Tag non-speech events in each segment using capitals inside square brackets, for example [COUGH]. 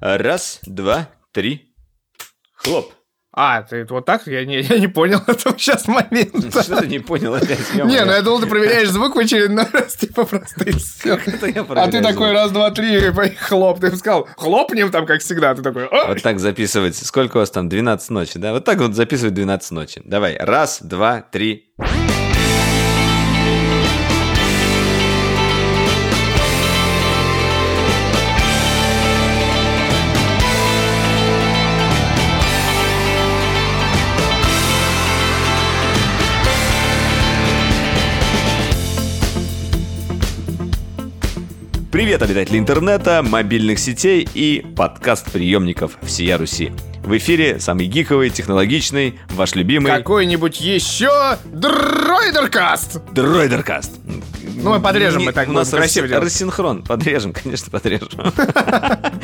Раз, два, три. Хлоп. А, ты вот так? Я не, я не понял [LAUGHS] этого сейчас момента. Что ты не понял опять? [LAUGHS] Не, ну я думал, ты проверяешь звук в очередной [LAUGHS] раз, типа просто и все. А ты такой раз, два, три, хлоп. Ты сказал, хлопнем там, как всегда. Ты такой, Вот так записывать. Сколько у вас там? 12 ночи, да? Вот так вот записывать 12 ночи. Давай, раз, два, три. Привет, обитатели интернета, мобильных сетей и подкаст-приемников всея Руси. В эфире самый гиковый, технологичный, ваш любимый... Какой-нибудь еще Дройдеркаст! Дройдеркаст. Ну, мы подрежем, мы так У нас красиво рас- рассинхрон. Подрежем, конечно, подрежем. [LAUGHS]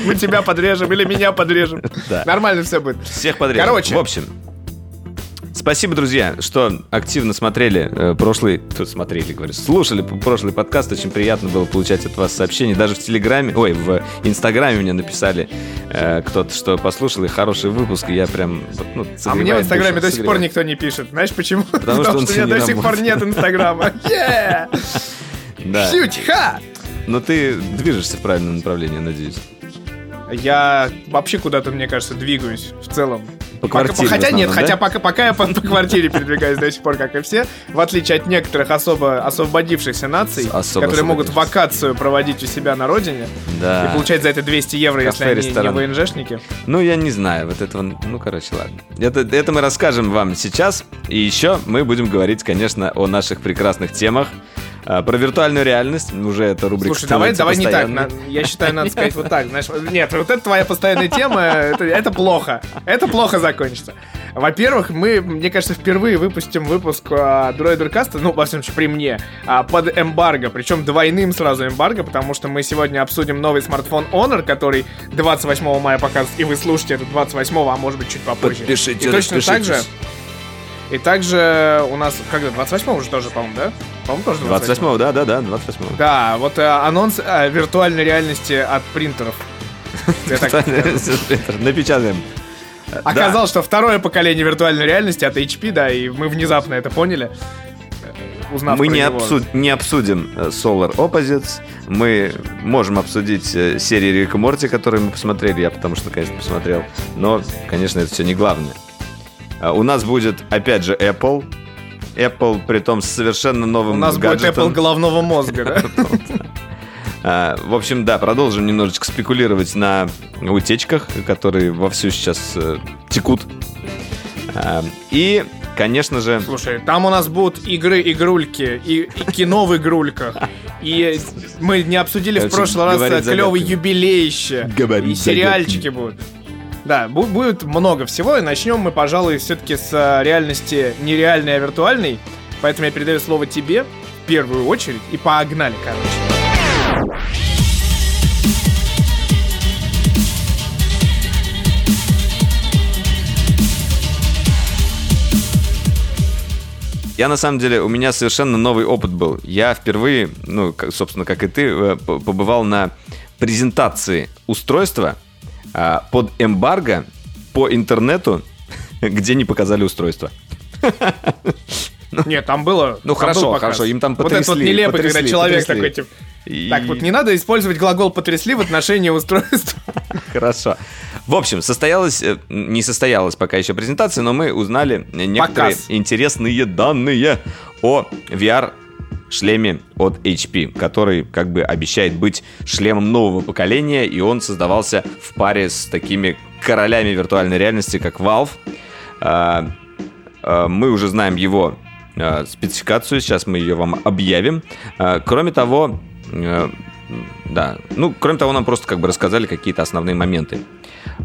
Мы тебя подрежем или меня подрежем. Нормально все будет. Всех подрежем. Короче. В общем, Спасибо, друзья, что активно смотрели э, прошлый, [LAUGHS] тут смотрели, говорю, слушали прошлый подкаст. Очень приятно было получать от вас сообщения. Даже в Телеграме, ой, в Инстаграме мне написали э, кто-то, что послушал и хороший выпуск, и я прям, ну, А мне в Инстаграме душу, до сих пор никто не пишет. Знаешь почему? [LAUGHS] Потому что он у меня до сих пор нет Инстаграма. [LAUGHS] Да. Фьють, ха! Но ты движешься в правильном направлении, надеюсь. Я вообще куда-то, мне кажется, двигаюсь в целом. По Пока- квартире в хотя основном, нет, да? хотя пока, пока я по, по квартире передвигаюсь до сих пор, как и все, в отличие от некоторых особо освободившихся наций, Особо которые могут вакацию проводить у себя на родине Да. и получать за это 200 евро, если Кафе, они не ресторан. ВНЖшники. Ну, я не знаю, вот этого, ну, короче, ладно. Это, это мы расскажем вам сейчас, и еще мы будем говорить, конечно, о наших прекрасных темах. А, Про виртуальную реальность, уже эта рубрика Слушай, давай, давай не так. на- я считаю, надо сказать вот так. Знаешь, нет, вот это твоя постоянная тема, это, это плохо. Это плохо закончится. Во-первых, мы, мне кажется, впервые выпустим выпуск а, Дроидеркаста, ну, во всяком случае, при мне, а, под эмбарго, причем двойным сразу эмбарго, потому что мы сегодня обсудим новый смартфон Honor, который 28 мая покажет, и вы слушаете это 28, а может быть чуть попозже. Подпишите, и точно так же, и также у нас, когда, 28 уже тоже, по-моему, да? По-моему, тоже 28 28-го, да, да, да, 28-го. да, вот э, анонс э, виртуальной реальности от принтеров. [LAUGHS] Напечатаем. Оказалось, что второе поколение виртуальной реальности от HP, да, и мы внезапно это поняли. э, Узнав Мы не, обсуд- не обсудим э, Solar Opposites, мы можем обсудить э, серии Рика Морти, которые мы посмотрели, я потому что, конечно, посмотрел, но, конечно, это все не главное. А, У нас будет, опять же, Apple, Apple, при том с совершенно новым У нас будет гаджетом. Apple головного мозга, да? [LAUGHS] А, В общем, да, продолжим немножечко спекулировать на утечках, которые вовсю сейчас э, текут. А, И, конечно же, Слушай, там у нас будут игры, игрульки, и, и кино в игрульках. И мы не обсудили в Короче, прошлый раз говорить клевый юбилейще. Говорить И сериальчики будут. Да, бу- будет много всего, и начнем мы, пожалуй, все-таки с э, реальности нереальной, а виртуальной. Поэтому я передаю слово тебе в первую очередь, и погнали, короче. Я на самом деле, у меня совершенно новый опыт был. Я впервые, ну, собственно, как и ты, э, побывал на презентации устройства под эмбарго по интернету, [LAUGHS] где не показали устройство. Нет, там было. Ну, там хорошо, был хорошо, им там Вот это вот потрясли, нелепо, когда потрясли, человек потрясли. такой, типа... И- Так, вот не надо использовать глагол «потрясли» в отношении устройства. [LAUGHS] Хорошо. В общем, состоялась, э, не состоялась пока еще презентация, но мы узнали некоторые Показ. интересные данные о VR шлеме от HP, который как бы обещает быть шлемом нового поколения, и он создавался в паре с такими королями виртуальной реальности, как Valve. А, а, Мы уже знаем его а, спецификацию, сейчас мы ее вам объявим. Кроме того, да, ну, кроме того, нам просто как бы рассказали какие-то основные моменты.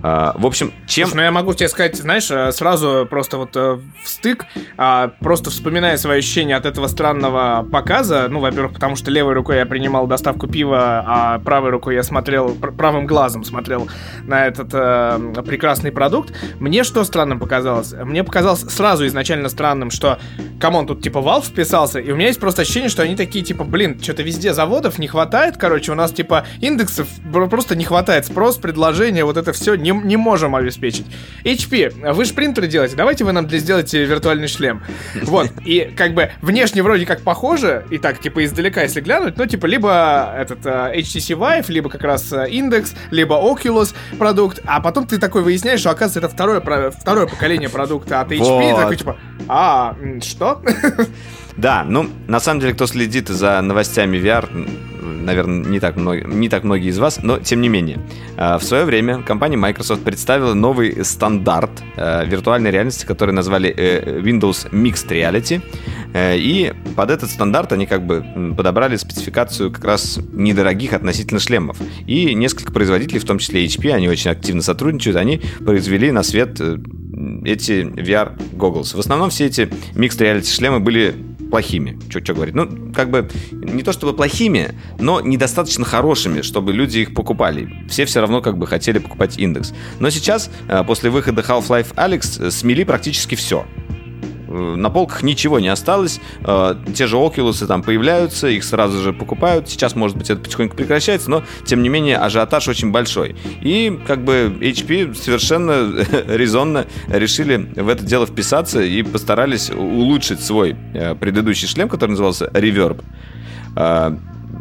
А, В общем, чем... Слушай, ну я могу тебе сказать, знаешь, э, сразу просто вот э, в стык, а, просто вспоминая свои ощущения от этого странного показа, ну, во-первых, потому что левой рукой я принимал доставку пива, а правой рукой я смотрел, пр- правым глазом смотрел на этот э, прекрасный продукт, мне что странным показалось? Мне показалось сразу изначально странным, что, come on, тут типа Valve вписался, и у меня есть просто ощущение, что они такие, типа, блин, что-то везде заводов не хватает, короче, у нас, типа, индексов просто не хватает. Спрос, предложение, вот это все не, не можем обеспечить. HP, вы же принтеры делаете, давайте вы нам для сделайте виртуальный шлем. Вот, и как бы внешне вроде как похоже, и так, типа, издалека, если глянуть, ну, типа, либо этот uh, HTC Vive, либо как раз Index, либо Oculus продукт, а потом ты такой выясняешь, что, оказывается, это второе, второе поколение продукта от HP, вот. и такой, типа, а, что? Да, ну, на самом деле, кто следит за новостями VR, наверное, не так, много, не так многие из вас, но тем не менее. А, в свое время компания Microsoft представила новый стандарт э, виртуальной реальности, который назвали э, Windows Mixed Reality. Э, и под этот стандарт они как бы подобрали спецификацию как раз недорогих относительно шлемов. И несколько производителей, в том числе HP, они очень активно сотрудничают, они произвели на свет эти VR goggles. В основном все эти Mixed Reality шлемы были плохими. Что говорить? Ну, как бы не то чтобы плохими, но недостаточно хорошими, чтобы люди их покупали. Все все равно как бы хотели покупать индекс. Но сейчас, э, после выхода Half-Life Alex, э, смели практически все. Э, на полках ничего не осталось. Э, те же Oculus там появляются, их сразу же покупают. Сейчас, может быть, это потихоньку прекращается, но, тем не менее, ажиотаж очень большой. И, как бы, HP совершенно [LAUGHS] резонно решили в это дело вписаться и постарались улучшить свой э, предыдущий шлем, который назывался Reverb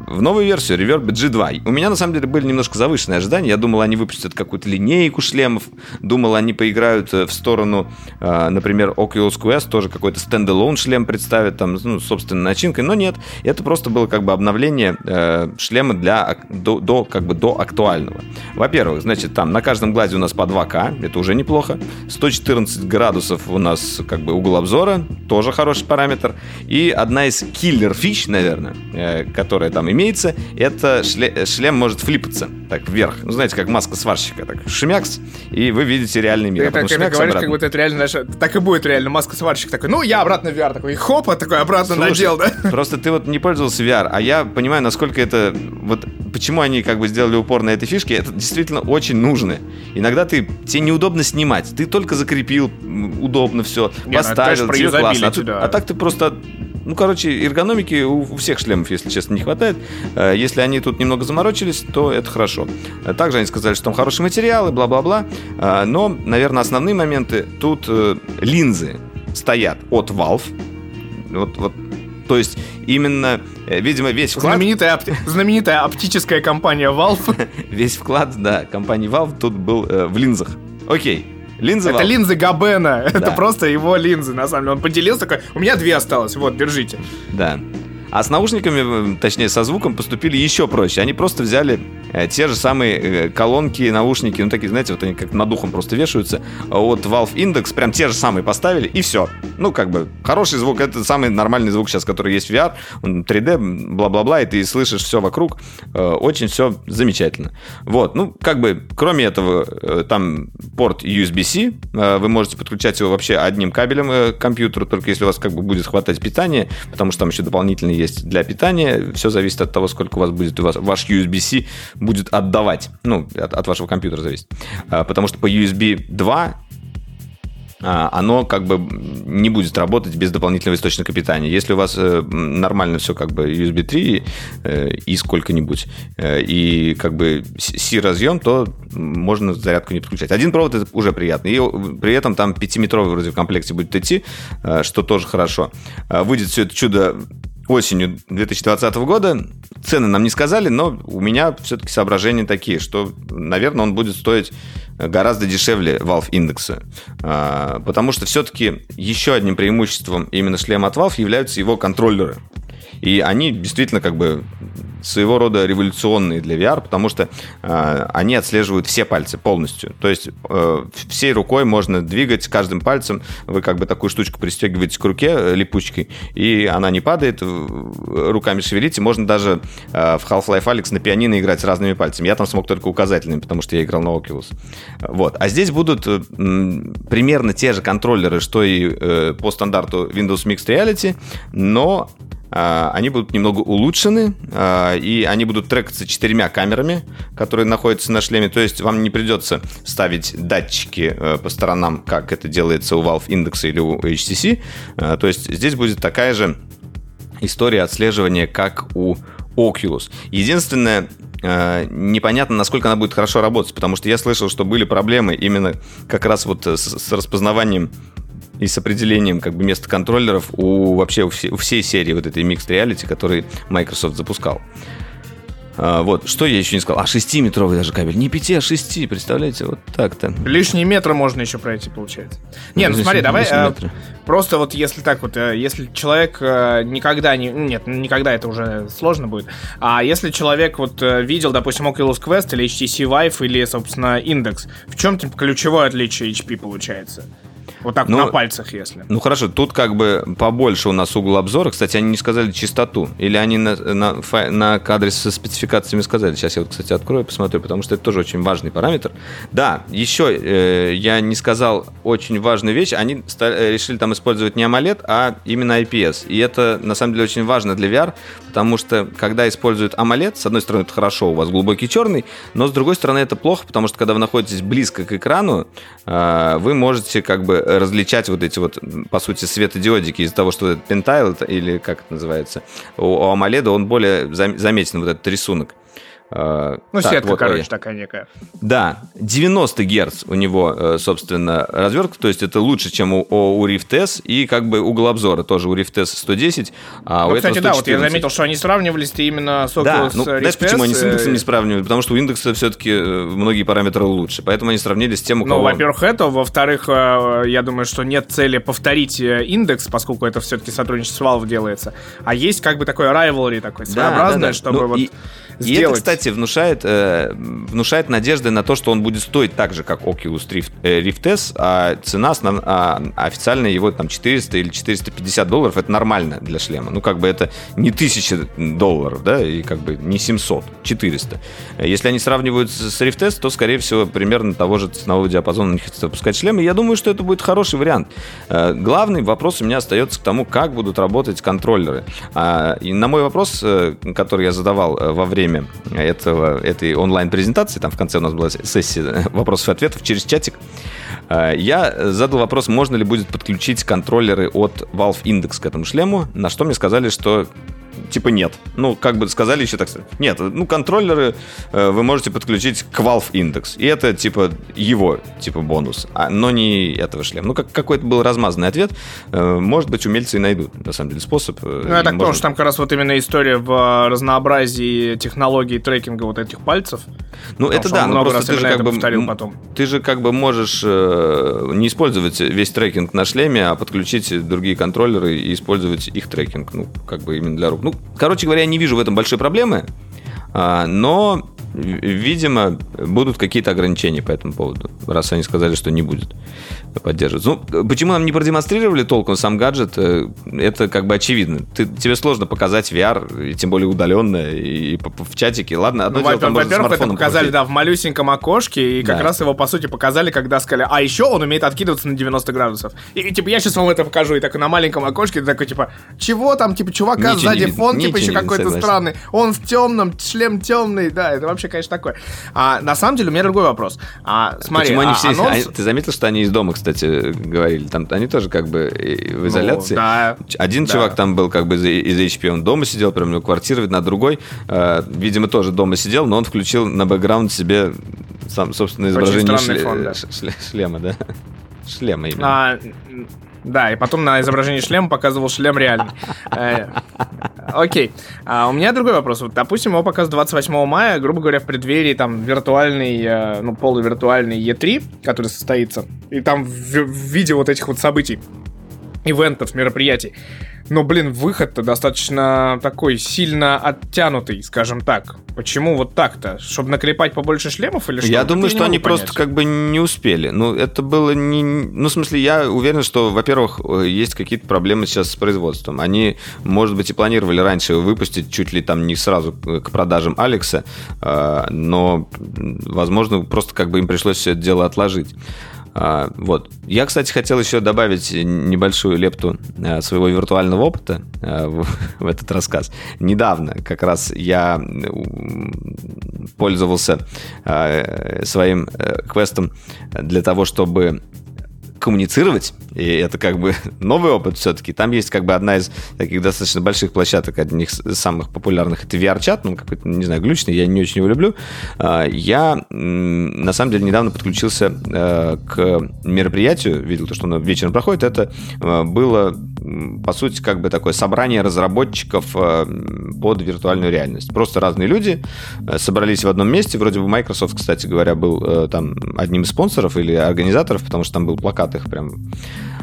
в новую версию Reverb G2. У меня, на самом деле, были немножко завышенные ожидания. Я думал, они выпустят какую-то линейку шлемов. Думал, они поиграют э, в сторону, э, например, Oculus Quest, тоже какой-то standalone шлем представят, там, ну, собственной начинкой. Но нет, это просто было как бы обновление э, шлема для, до, до, как бы до актуального. Во-первых, значит, там на каждом глазе у нас по 2К, это уже неплохо. 114 градусов у нас как бы угол обзора, тоже хороший параметр. И одна из киллер-фич, наверное, э, которая там имеется, это шле- шлем может флипаться так вверх. Ну, знаете, как маска сварщика. Так, шмякс, и вы видите реальный мир. Ты а так, говоришь, обратно. как будто это реально, знаешь, так и будет реально маска сварщик такой, ну, я обратно в VR такой, и хопа, такой обратно Слушай, надел, да? [LAUGHS] Просто ты вот не пользовался VR, а я понимаю, насколько это, вот почему они как бы сделали упор на этой фишке, это действительно очень нужно. Иногда ты, тебе неудобно снимать, ты только закрепил, удобно все, не, ну, поставил, тебе классно. А, а так ты просто ну, короче, эргономики у всех шлемов, если честно, не хватает. Э, если они тут немного заморочились, то это хорошо. Э, также они сказали, что там хорошие материалы, бла-бла-бла. Э, но, наверное, основные моменты тут линзы стоят от Valve. Вот, вот то есть именно, видимо, весь вклад... Знаменитая, опти... знаменитая оптическая компания Valve. [LAUGHS] весь вклад, да, компании Valve тут был э, в линзах. Окей, Линзы Это линзы Габена. [LAUGHS] Да. Это просто его линзы, на самом деле. Он поделился такой, у меня две осталось, вот, держите. Да. А с наушниками, точнее, со звуком поступили еще проще. Они просто взяли э, те же самые э, колонки, наушники, ну такие, знаете, вот они как над ухом просто вешаются. От Valve Index прям те же самые поставили, и все. Ну, как бы, хороший звук, это самый нормальный звук сейчас, который есть в VR. Он 3D, бла-бла-бла, и ты слышишь все вокруг. Э, очень все замечательно. Вот, ну, как бы, кроме этого, там порт USB-C. Вы можете подключать его вообще одним кабелем к компьютеру, только если у вас как бы будет хватать питания, потому что там еще дополнительные есть для питания. Все зависит от того, сколько у вас будет у вас, ваш USB-C будет отдавать. Ну, от, от вашего компьютера зависит. А, потому что по USB 2 а, оно как бы не будет работать без дополнительного источника питания. Если у вас э, нормально все как бы USB 3 э, и сколько-нибудь, э, и как бы C-разъем, то можно зарядку не подключать. Один провод это уже приятно. И при этом там 5-метровый вроде в комплекте будет идти, что тоже хорошо. Выйдет все это чудо осенью 2020 года. Цены нам не сказали, но у меня все-таки соображения такие, что, наверное, он будет стоить гораздо дешевле Valve индекса. А, потому что все-таки еще одним преимуществом именно шлема от Valve являются его контроллеры. И они действительно как бы своего рода революционные для VR, потому что э, они отслеживают все пальцы полностью. То есть э, всей рукой можно двигать каждым пальцем. Вы как бы такую штучку пристегиваете к руке э, липучкой, и она не падает, руками шевелите. Можно даже э, в Half-Life Alyx на пианино играть разными пальцами. Я там смог только указательными, потому что я играл на Oculus. Вот. А здесь будут э, примерно те же контроллеры, что и э, по стандарту Windows Mixed Reality, но они будут немного улучшены, а, и они будут трекаться четырьмя камерами, которые находятся на шлеме. То есть вам не придется ставить датчики э, по сторонам, как это делается у Valve Index или у HTC. А, то есть здесь будет такая же история отслеживания, как у Oculus. Единственное, э, непонятно, насколько она будет хорошо работать, потому что я слышал, что были проблемы именно как раз вот с распознаванием и с определением как бы места контроллеров у вообще у, все, у всей серии вот этой Mixed Reality, который Microsoft запускал. А, вот, что я еще не сказал? А, 6-метровый даже кабель. Не 5, а 6, представляете, вот так-то. Лишние метры можно еще пройти, получается. Не, ну, ну смотри, давай э, просто вот если так вот, э, если человек э, никогда не... Нет, никогда это уже сложно будет. А если человек вот э, видел, допустим, Oculus Quest или HTC Vive или, собственно, Index, в чем типа ключевое отличие HP получается? Вот так ну, на пальцах, если. Ну хорошо, тут как бы побольше у нас угол обзора. Кстати, они не сказали частоту. Или они на, на, на кадре со спецификациями сказали. Сейчас я вот, кстати, открою, посмотрю, потому что это тоже очень важный параметр. Да, еще э, я не сказал очень важную вещь. Они стали, э, решили там использовать не AMOLED, а именно IPS. И это на самом деле очень важно для VR, потому что когда используют AMOLED, с одной стороны, это хорошо, у вас глубокий черный, но с другой стороны, это плохо, потому что когда вы находитесь близко к экрану, э, вы можете как бы различать вот эти вот, по сути, светодиодики из-за того, что пентайл, или как это называется, у AMOLED он более заметен, вот этот рисунок. А, ну, так, сетка, вот, короче, ой. такая некая. Да, 90 Гц у него, э, собственно, развертка, то есть это лучше, чем у, у Rift S, и как бы угол обзора тоже у Rift S 110, а ну, у кстати, да, вот я заметил, что они сравнивались именно с Oculus да, ну, Rift знаешь, почему они с индексом не сравнивали? Потому что у индекса все-таки э, многие параметры лучше, поэтому они сравнили с тем, у кого... Ну, во-первых, это, во-вторых, э, я думаю, что нет цели повторить индекс, поскольку это все-таки сотрудничество с Valve делается, а есть как бы такое rivalry такое своеобразное, да, да, да. чтобы ну, вот... И сделать. И это, кстати, внушает, э, внушает надежды на то, что он будет стоить так же, как Oculus Rift, э, Rift S, а цена основ, а, официально его там 400 или 450 долларов, это нормально для шлема. Ну, как бы это не 1000 долларов, да, и как бы не 700, 400. Если они сравнивают с Rift S, то, скорее всего, примерно того же ценового диапазона не хотят выпускать шлемы. Я думаю, что это будет хороший вариант. Э, главный вопрос у меня остается к тому, как будут работать контроллеры. А, и на мой вопрос, э, который я задавал во время время этого, этой онлайн-презентации, там в конце у нас была сессия вопросов и ответов через чатик, э, я задал вопрос, можно ли будет подключить контроллеры от Valve Index к этому шлему, на что мне сказали, что типа нет. Ну, как бы сказали еще так сказать. Нет, ну, контроллеры э, вы можете подключить к Valve Index. И это, типа, его, типа, бонус, а, но не этого шлема. Ну, как, какой-то был размазанный ответ. Э, может быть, умельцы и найдут, на самом деле, способ. Э, ну, я так понял, что там как раз вот именно история в разнообразии технологий трекинга вот этих пальцев. Ну, это да, но просто ты же как бы... Потом. Ты же как бы можешь э, не использовать весь трекинг на шлеме, а подключить другие контроллеры и использовать их трекинг, ну, как бы именно для рук. Ну, короче говоря, я не вижу в этом большой проблемы, а, но видимо, будут какие-то ограничения по этому поводу, раз они сказали, что не будет поддерживать. Ну, почему нам не продемонстрировали толком сам гаджет, э, это как бы очевидно. Ты, тебе сложно показать VR, и тем более удаленно, и в чатике. Ладно, одно ну, дело, там Во-первых, это показали, да, в малюсеньком окошке, и как да. раз его, по сути, показали, когда сказали, а еще он умеет откидываться на 90 градусов. И, и типа, я сейчас вам это покажу, и так на маленьком окошке ты такой, типа, чего там, типа, чувака ничего сзади фон, типа, еще какой-то странный. Он в темном, шлем темный, да, это вообще, конечно, такое. А на самом деле, у меня другой вопрос. А, смотри, Почему они а, все... Анонс... А, ты заметил, что они из дома, кстати, говорили? Там они тоже как бы в ну, изоляции. Ну, да. Один да. чувак там был как бы из, из HP, он дома сидел, прям у него квартира, на другой, э, видимо, тоже дома сидел, но он включил на бэкграунд себе сам, собственно, изображение шле... фон, да. шле... шлема, да? [LAUGHS] Шлема именно. А, да, и потом на изображении шлема показывал шлем реальный. Окей. А у меня другой вопрос. Вот, допустим, его показ 28 мая, грубо говоря, в преддверии там виртуальный, э, ну, полувиртуальный E3, который состоится. И там в, в виде вот этих вот событий, ивентов, мероприятий. Но, блин, выход-то достаточно такой сильно оттянутый, скажем так. Почему вот так-то? Чтобы наклепать побольше шлемов или что? Я думаю, что они понять. просто как бы не успели. Ну, это было не... Ну, в смысле, я уверен, что, во-первых, есть какие-то проблемы сейчас с производством. Они, может быть, и планировали раньше выпустить чуть ли там не сразу к продажам Алекса, а, но, возможно, просто как бы им пришлось все это дело отложить. А, вот. Я, кстати, хотел еще добавить небольшую лепту а, своего виртуального опыта а, в [LAUGHS] этот рассказ. Недавно как раз я пользовался своим э, квестом для того, чтобы коммуницировать, и это как бы [LAUGHS] новый опыт все-таки. Там есть как бы одна из таких достаточно больших площадок, одних из самых популярных, это VR-чат, ну, какой-то, не знаю, глючный, я не очень его люблю. А, я, на самом деле, недавно подключился э, к мероприятию, видел то, что оно вечером проходит, это э, было, по сути, как бы такое собрание разработчиков э, под виртуальную реальность. Просто разные люди собрались в одном месте, вроде бы Microsoft, кстати говоря, был там одним из спонсоров или организаторов, потому что там был плакат их прям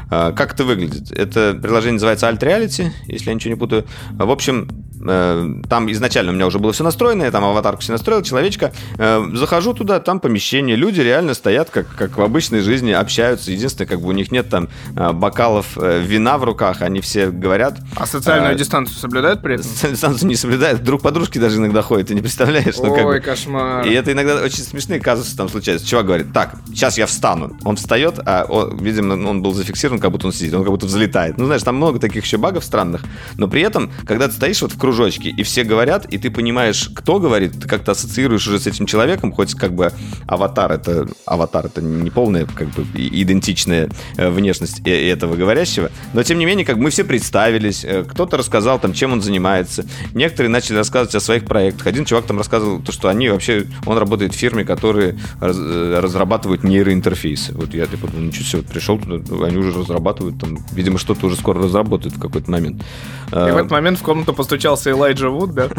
как это выглядит? Это приложение называется Alt Reality, если я ничего не путаю. В общем, э, там изначально у меня уже было все настроено, я там аватарку все настроил, человечка. Э, захожу туда, там помещение, люди реально стоят, как, как в обычной жизни, общаются. Единственное, как бы у них нет там э, бокалов вина в руках, они все говорят. А социальную а, дистанцию соблюдают при этом? Социальную дистанцию не соблюдают, друг подружки даже иногда ходят, ты не представляешь. Ну, Ой, как кошмар. И это иногда очень смешные казусы там случаются. Чувак говорит, так, сейчас я встану. Он встает, а он, видимо, он был зафиксирован, как будто он сидит, он как будто взлетает. Ну, знаешь, там много таких еще багов странных, но при этом, когда ты стоишь вот в кружочке, и все говорят, и ты понимаешь, кто говорит, ты как-то ассоциируешь уже с этим человеком, хоть как бы аватар это, аватар это не полная как бы идентичная э, внешность э, этого говорящего, но тем не менее, как мы все представились, э, кто-то рассказал там, чем он занимается, некоторые начали рассказывать о своих проектах. Один чувак там рассказывал то, что они вообще, он работает в фирме, которые раз, разрабатывают нейроинтерфейсы. Вот я типа, ну ничего себе, пришел туда, они уже разрабатывают там, видимо, что-то уже скоро разработают в какой-то момент. И в этот момент в комнату постучался Элайджа Вуд, да?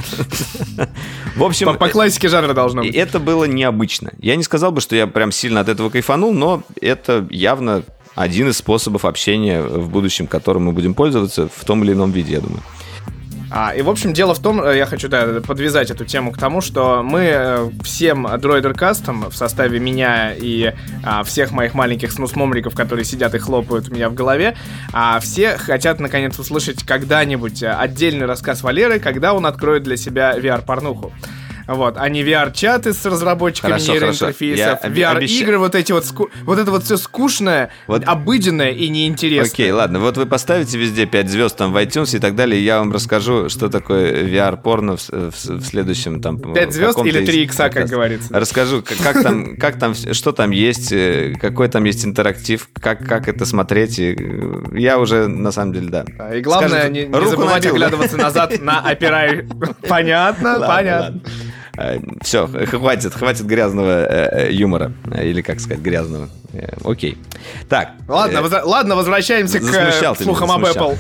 В общем... По, классике жанра должно быть. Это было необычно. Я не сказал бы, что я прям сильно от этого кайфанул, но это явно один из способов общения в будущем, которым мы будем пользоваться в том или ином виде, я думаю. А, и, в общем, дело в том, э, я хочу да, подвязать эту тему к тому, что мы э, всем дроидеркастам в составе меня и а, всех моих маленьких снусмомриков, которые сидят и хлопают у меня в голове, а, все хотят, наконец, услышать когда-нибудь отдельный рассказ Валеры, когда он откроет для себя VR-порнуху. Вот, а не VR-чаты с разработчиками хорошо, нейроинтерфейсов, VR-игры, вот эти вот, ску... вот это вот все скучное, вот... обыденное и неинтересное. Окей, ладно, вот вы поставите везде 5 звезд там в iTunes и так далее, и я вам расскажу, что такое VR-порно в, в, в следующем там... 5 звезд или 3 икса, как говорится. Расскажу, как, как там, [LAUGHS] как там, что там есть, э, какой там есть интерактив, как, как это смотреть. И я уже, на самом деле, да. И главное, Скажем, не, не забывать набил, оглядываться назад на [LAUGHS] опирай. Понятно, понятно. Э, Все, хватит, хватит грязного э, э, юмора. Или, как сказать, грязного. Окей. Так. Ладно, воз... ладно возвращаемся к слухам об Apple.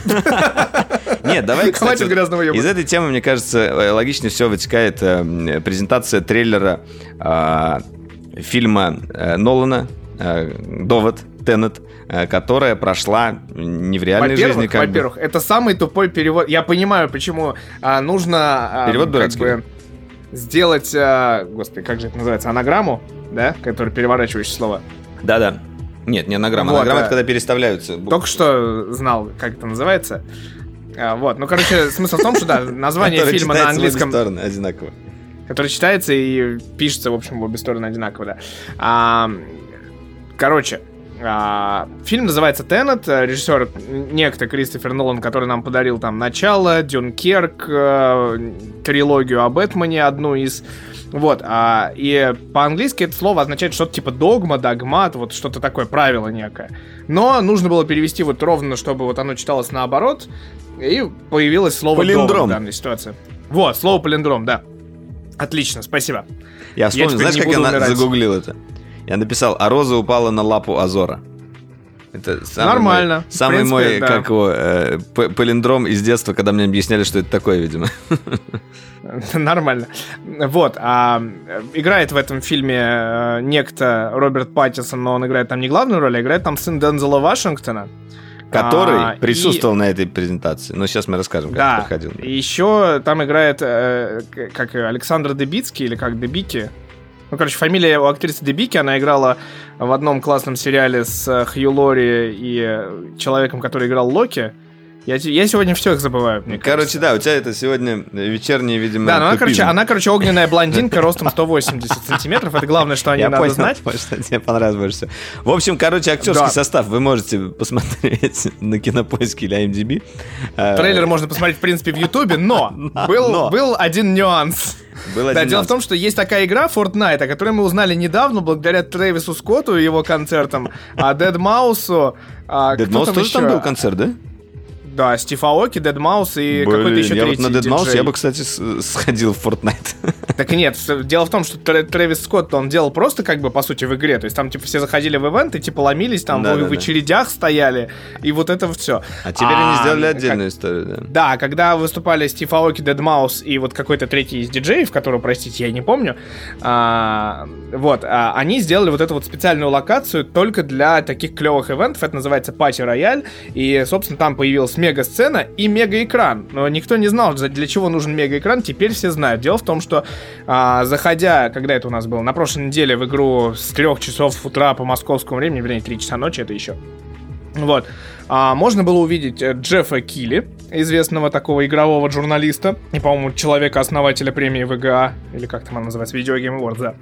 [LAUGHS] Нет, давай, кстати, Хватит грязного юмора. из этой темы, мне кажется, логичнее всего вытекает презентация трейлера а, фильма Нолана «Довод», Теннет, которая прошла не в реальной во-первых, жизни. Во-первых, бы. это самый тупой перевод. Я понимаю, почему а, нужно... А, перевод дурацкий. Бы, сделать, э, господи, как же это называется, анаграмму, да, который переворачивающее слово. Да-да. Нет, не анаграмма. Вот, анаграмма это когда переставляются. Буквы. Только что знал, как это называется. А, вот, ну, короче, смысл в том, что, да, [LAUGHS] название фильма на английском... стороны одинаково. Который читается и пишется, в общем, в обе стороны одинаково, да. А, короче, а, фильм называется «Теннет», режиссер некто Кристофер Нолан, который нам подарил там «Начало», «Дюнкерк», э, трилогию о Бэтмене, одну из... Вот, а, и по-английски это слово означает что-то типа догма, догмат, вот что-то такое, правило некое. Но нужно было перевести вот ровно, чтобы вот оно читалось наоборот, и появилось слово «Полиндром» в данной ситуации. Вот, слово «полиндром», да. Отлично, спасибо. Я вспомнил, я знаешь, как я на- загуглил это? Я написал, а роза упала на лапу Азора. Это самый Нормально. Мой, самый принципе, мой, да. как его, э, палиндром из детства, когда мне объясняли, что это такое, видимо. [LAUGHS] Нормально. Вот. А, играет в этом фильме э, некто Роберт Паттисон, но он играет там не главную роль, а играет там сын Дензела Вашингтона. Который а, присутствовал и... на этой презентации. Но сейчас мы расскажем, как да. проходил. И еще там играет э, как Александр Дебицкий или как Дебики. Ну, короче, фамилия у актрисы Дебики, она играла в одном классном сериале с э, Хью Лори и человеком, который играл Локи. Я, я сегодня все их забываю. Мне Короче, кажется. да, у тебя это сегодня вечерний, видимо, Да, ну она, короче, она, короче, огненная блондинка [LAUGHS] ростом 180 сантиметров. Это главное, что о ней Я надо понял, знать. понял, что тебе понравилось больше всего. В общем, короче, актерский Да. состав вы можете посмотреть [LAUGHS] на кинопоиске или IMDb. Э, Трейлер можно посмотреть, в принципе, в Ютубе, но [LAUGHS] был, но. был один нюанс. Был Да, дело в том, что есть такая игра Fortnite, о которой мы узнали недавно благодаря Трэвису Скотту и его концертам, а Дед Маусу. а, Dead Mouse тоже там еще? был концерт, да? Да, Стив Аоки, Дед Маус и какой-то Блин, еще я вот третий на Dead Mouse диджей. я бы, кстати, сходил в Fortnite. [LAUGHS] Так нет, дело в том, что Трэ- Трэвис Скотт, он делал просто как бы, по сути, в игре. То есть там, типа, все заходили в ивент и, типа, ломились, там Да, в, да, в да. очередях стояли, и вот это все. А теперь они сделали отдельную историю, да. Да, когда выступали Стив Аоки, Дед Маус и вот какой-то третий из диджеев, которого, простите, я не помню, а, вот, а, они сделали вот эту вот специальную локацию только для таких клевых ивентов, это называется Пати Рояль, и, собственно, там появилась мега-сцена и мега-экран, но никто не знал, для чего нужен мега-экран, теперь все знают. Дело в том, что а, заходя, когда это у нас было, на прошлой неделе в игру с 3 часов утра по московскому времени, вернее, 3 часа ночи, это еще, вот. А, можно было увидеть э, Джеффа Килли, известного такого игрового журналиста, и, по-моему, человека-основателя премии ВГА, или как там она называется, Video Game Awards, да.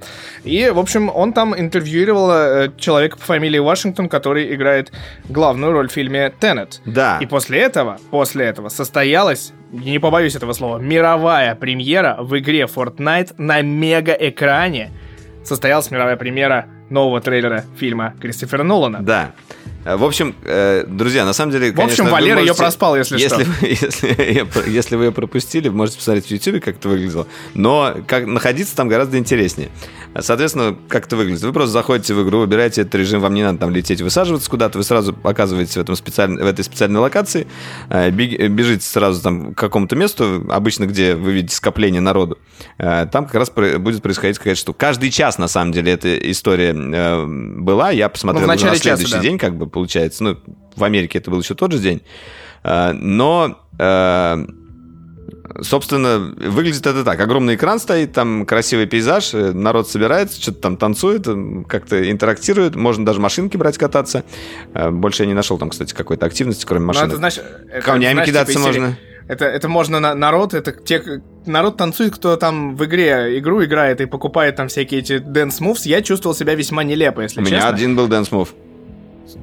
И, в общем, он там интервьюировал э, человека по фамилии Вашингтон, который играет главную роль в фильме «Теннет». Да. И после этого, после этого состоялась, не побоюсь этого слова, мировая премьера в игре Fortnite на мега-экране. Состоялась мировая премьера нового трейлера фильма Кристофера Нолана. Да. Э, В общем, э, друзья, на самом деле, В общем, конечно, Валера ее можете- проспал, если, что. [LAUGHS] Если, вы- если, если вы ее пропустили, можете посмотреть в YouTube, как это выглядело. Но как находиться там гораздо интереснее. Соответственно, как это выглядит? Вы просто заходите в игру, выбираете этот режим, вам не надо там лететь, высаживаться куда-то, вы сразу оказываетесь в, этом специаль- в этой специальной локации, э, э, бежите сразу там к какому-то месту, обычно где вы видите скопление народу. Э, Там как раз будет происходить какая-то штука. Каждый час, на самом деле, эта история была. Я посмотрел Ну, на начале часа, следующий да. день, как бы получается. Ну, в Америке это был еще тот же день. Но, собственно, выглядит это так. Огромный экран стоит, там красивый пейзаж, э, народ собирается, что-то там танцует, как-то интерактирует. Можно даже машинки брать кататься. Э, Больше я не нашел там, кстати, какой-то активности, кроме Ну, машин. это, знаешь, это, Камнями кидаться типа из серии- можно. Это, это можно на народ, это те, народ танцует, кто там в игре игру играет и покупает там всякие эти dance moves. Я чувствовал себя весьма нелепо, если У меня честно. один был Dance Move.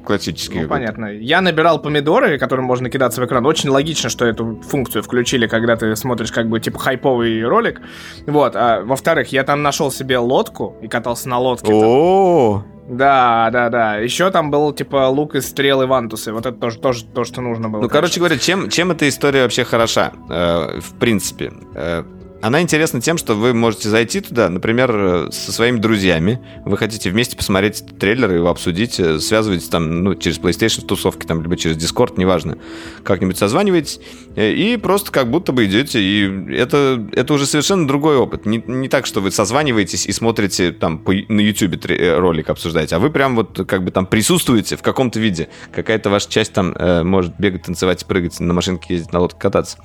Классический. Ну, понятно. Я набирал помидоры, которым можно кидаться в экран. Очень логично, что эту функцию включили, когда ты смотришь как бы типа хайповый ролик. Вот. А, во-вторых, я там нашел себе лодку и катался на лодке. О, Да, да, да. Еще там был типа лук из стрелы Вантусы. Вот это тоже, тоже то, что нужно было. Ну, короче говоря, чем, чем эта история вообще хороша, э, в принципе? Э, она интересна тем, что вы можете зайти туда, например, э, со своими друзьями, вы хотите вместе посмотреть трейлер и его обсудить, э, связываетесь там, ну, через PlayStation тусовки, там, либо через Discord, неважно, как-нибудь созваниваетесь, э, и просто как будто бы идете, и это, это уже совершенно другой опыт. Не, не так, что вы созваниваетесь и смотрите там по, на YouTube ролик обсуждаете, а вы прям вот как бы там присутствуете в каком-то виде. Какая-то ваша часть там э, может бегать, танцевать, прыгать, на машинке ездить, на лодке кататься.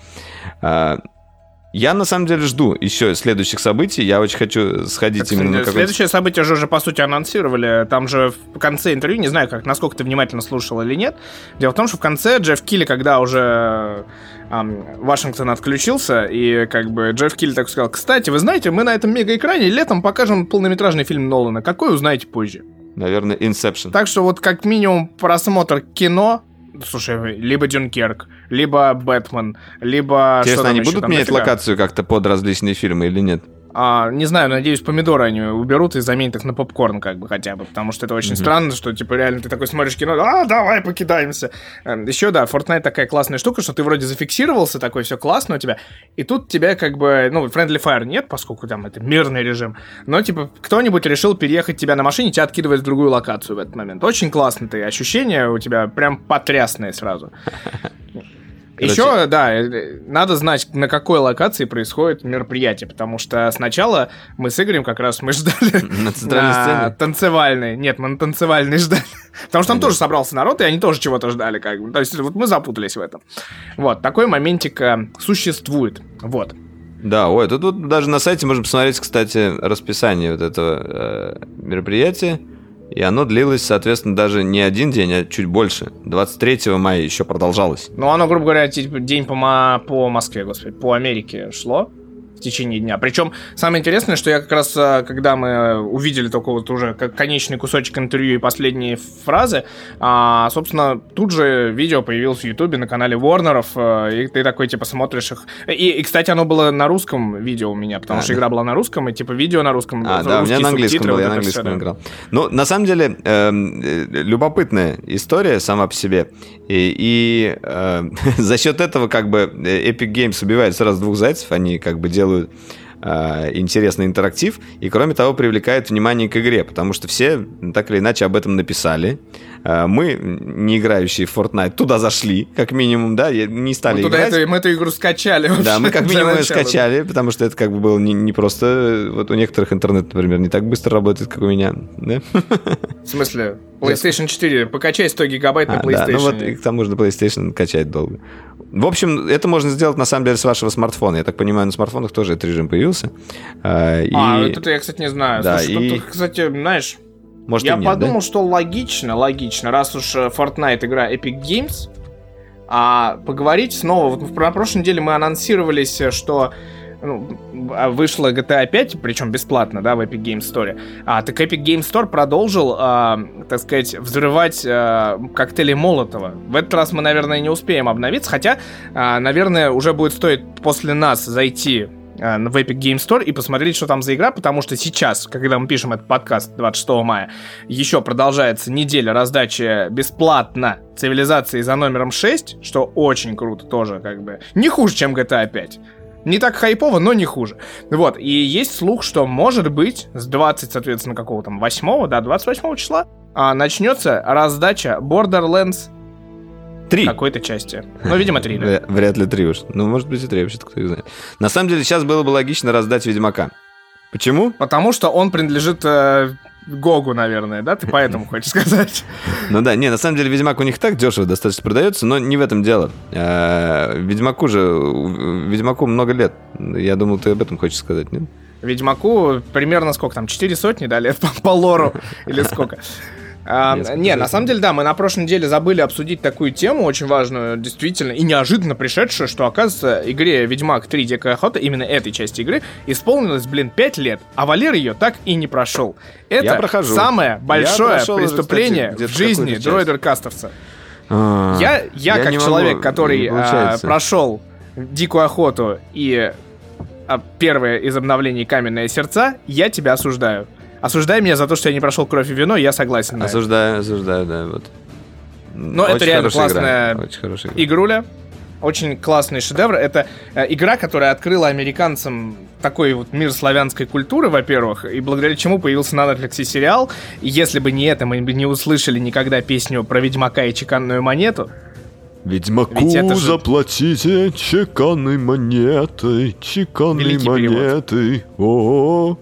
Я на самом деле жду еще следующих событий. Я очень хочу сходить Так, именно на какой-то... Следующее событие уже, уже, по сути, анонсировали. Там же в конце интервью, не знаю, как, насколько ты внимательно слушал или нет. Дело в том, что в конце Джефф Килли, когда уже ам, Вашингтон отключился, и как бы Джефф Килли так сказал, кстати, вы знаете, мы на этом мегаэкране летом покажем полнометражный фильм Нолана. Какой узнаете позже. Наверное, Inception. Так что вот как минимум просмотр кино, слушай, либо Дюнкерк, либо Бэтмен, либо... Интересно, они будут Там менять локацию как-то под различные фильмы или нет? А, не знаю, надеюсь, помидоры они уберут и заменят их на попкорн, как бы хотя бы. Потому что это очень Мгм. странно, что типа реально ты такой смотришь кино, а, давай покидаемся. Еще да, Fortnite такая классная штука, что ты вроде зафиксировался, такой все классно у тебя, и тут тебя как бы, ну, Friendly Fire нет, поскольку там это мирный режим, но типа кто-нибудь решил переехать тебя на машине, тебя откидывает в другую локацию в этот момент. Очень классно ты, ощущения у тебя прям потрясные сразу. Короче- Еще, да, э, надо знать, на какой локации происходит мероприятие, потому что сначала мы с Игорем как раз мы ждали На центральной на сцене? танцевальной. Нет, мы на танцевальной [LAUGHS] ждали. Потому что там Понятно. тоже собрался народ, и они тоже чего-то ждали, как бы. То есть вот мы запутались в этом. Вот, такой моментик э, существует. Вот. Да, ой, тут, тут даже на сайте можно посмотреть, кстати, расписание вот этого э, мероприятия. И оно длилось, соответственно, даже не один день, а чуть больше. 23 мая еще продолжалось. Ну, оно, грубо говоря, типа, день по, по Москве, господи, по Америке шло в течение дня. Причем самое интересное, что я как раз, э, когда мы увидели только вот уже конечный кусочек интервью и последние фразы, а, собственно, тут же видео появилось в Ютубе на канале Warner'ов, э, и ты такой, типа, смотришь их. И, и кстати, оно было на русском видео у меня, потому а, что да. игра была на русском, и, типа, видео на русском. А, да, у меня на английском было, я на английском все, играл. Ну, на самом деле, эм, э, любопытная история сама по себе. И, и э, [LAUGHS] за счет этого, как бы, Epic Games убивает сразу двух зайцев, они, как бы, делают делают э, интересный интерактив, и кроме того привлекает внимание к игре, потому что все так или иначе об этом написали. Э, мы, не играющие в Fortnite, туда зашли, как минимум, да, не стали мы играть. Это, мы эту игру скачали. Да, мы как минимум ее скачали, потому что это как бы было не, не просто... Вот у некоторых интернет, например, не так быстро работает, как у меня. Да? В смысле? PlayStation 4, покачай 100 гигабайт а, на PlayStation. Да, ну вот и к тому же на PlayStation качать долго. В общем, это можно сделать на самом деле с вашего смартфона. Я так понимаю, на смартфонах тоже этот режим появился. А, и... А, это я, кстати, не знаю. Да, Слушай, и... кстати, знаешь, может, я нет, подумал, да? что логично, логично, раз уж э, Fortnite игра Epic Games, а поговорить снова. Вот на прошлой неделе мы анонсировались, э, что вышла GTA 5, причем бесплатно, да, в Epic Games Store. А, так Epic Games Store продолжил, а, так сказать, взрывать а, коктейли Молотова. В этот раз мы, наверное, не успеем обновиться, хотя, а, наверное, уже будет стоить после нас зайти а, в Epic Game Store и посмотреть, что там за игра, потому что сейчас, когда мы пишем этот подкаст 26 мая, еще продолжается неделя раздачи бесплатно цивилизации за номером 6, что очень круто тоже, как бы. Не хуже, чем GTA 5. Не так хайпово, но не хуже. Вот, и есть слух, что, может быть, с 20, соответственно, какого там, 8 да, 28 числа, а, начнется раздача Borderlands Три. Какой-то части. Ну, видимо, три, [LAUGHS] да. Вряд ли три уж. Ну, может быть, и три, вообще-то кто их знает. На самом деле, сейчас было бы логично раздать Ведьмака. Почему? Потому что он принадлежит э, Гогу, наверное, да? Ты поэтому [LAUGHS] хочешь сказать? Ну да, не, на самом деле Ведьмак у них так дешево достаточно продается, но не в этом дело. Э, Ведьмаку же, Ведьмаку много лет. Я думал, ты об этом хочешь сказать, нет? Ведьмаку примерно сколько там, четыре сотни, да, лет [LAUGHS] по, по лору или сколько? А, не, на самом деле, да, мы на прошлой неделе забыли обсудить такую тему очень важную, действительно, и неожиданно пришедшую, что, оказывается, игре Ведьмак 3 Дикая Охота, именно этой части игры, исполнилось, блин, 5 лет, а Валер ее так и не прошел. Это самое большое преступление уже, кстати, в жизни дроидер-кастовца. А, я, я, я как человек, могу, который а, прошел Дикую Охоту и а, первое из обновлений Каменное Сердца, я тебя осуждаю. Осуждай меня за то, что я не прошел кровь и вино, я согласен. Осуждаю, осуждаю, да, вот. Но очень это реально классная игра. Очень хорошая игра. игруля. Очень классный шедевр. Это э, игра, которая открыла американцам такой вот мир славянской культуры, во-первых, и благодаря чему появился на Netflix сериал. И если бы не это, мы бы не услышали никогда песню про Ведьмака и чеканную монету. Ведьмаку же... заплатите чеканной монетой, чеканной монетой. О-о-о.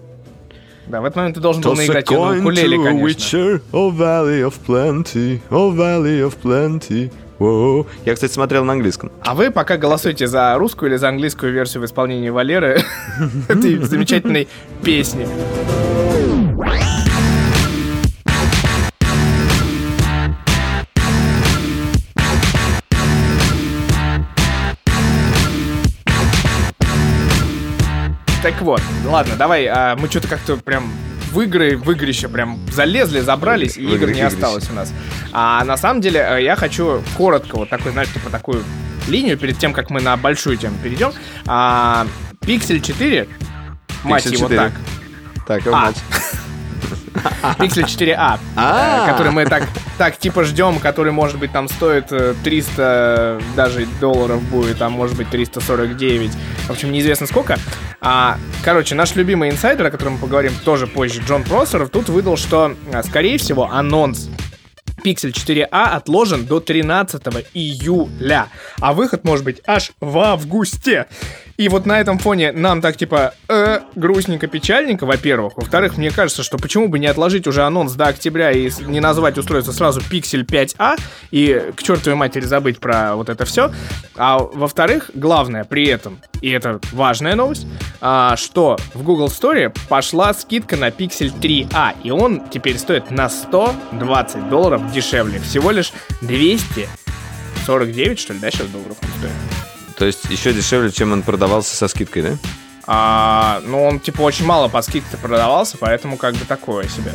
Да, в этот момент ты должен был наиграть ее на укулеле, конечно. Witcher, oh valley of plenty, oh valley of plenty. Whoa. Я, кстати, смотрел на английском. А вы пока голосуйте за русскую или за английскую версию в исполнении Валеры [LAUGHS] этой замечательной песни. Так вот, ладно, давай, а, мы что-то как-то прям в игры, в игрище прям залезли, забрались, и игр не осталось у нас. А на самом деле э, я хочу коротко вот такой, знаешь, типа такую линию перед тем, как мы на большую тему перейдем. А, Pixel 4, мать его так. Так, а. мать. [LAUGHS] [LAUGHS] Pixel 4a, а. э, который мы так, так типа ждем, который, может быть, там стоит 300 э, даже долларов будет, а может быть 349. В общем, неизвестно сколько. А, короче, наш любимый инсайдер, о котором мы поговорим тоже позже, Джон Просеров, тут выдал, что, э, скорее всего, анонс Pixel 4a отложен до 13 июля, а выход может быть аж в августе. И вот на этом фоне нам так типа э, грустненько, печальненько, во-первых. Во-вторых, мне кажется, что почему бы не отложить уже анонс до октября и не назвать устройство сразу Pixel 5a и к чертовой матери забыть про вот это все. А во-вторых, главное при этом, и это важная новость, а, что в Google Store пошла скидка на Pixel 3a, и он теперь стоит на 120 долларов дешевле. Всего лишь 249, что ли, да, сейчас долларов стоит? То есть еще дешевле, чем он продавался со скидкой, да? А, ну, он, типа, очень мало по скидке продавался, поэтому как бы такое себе.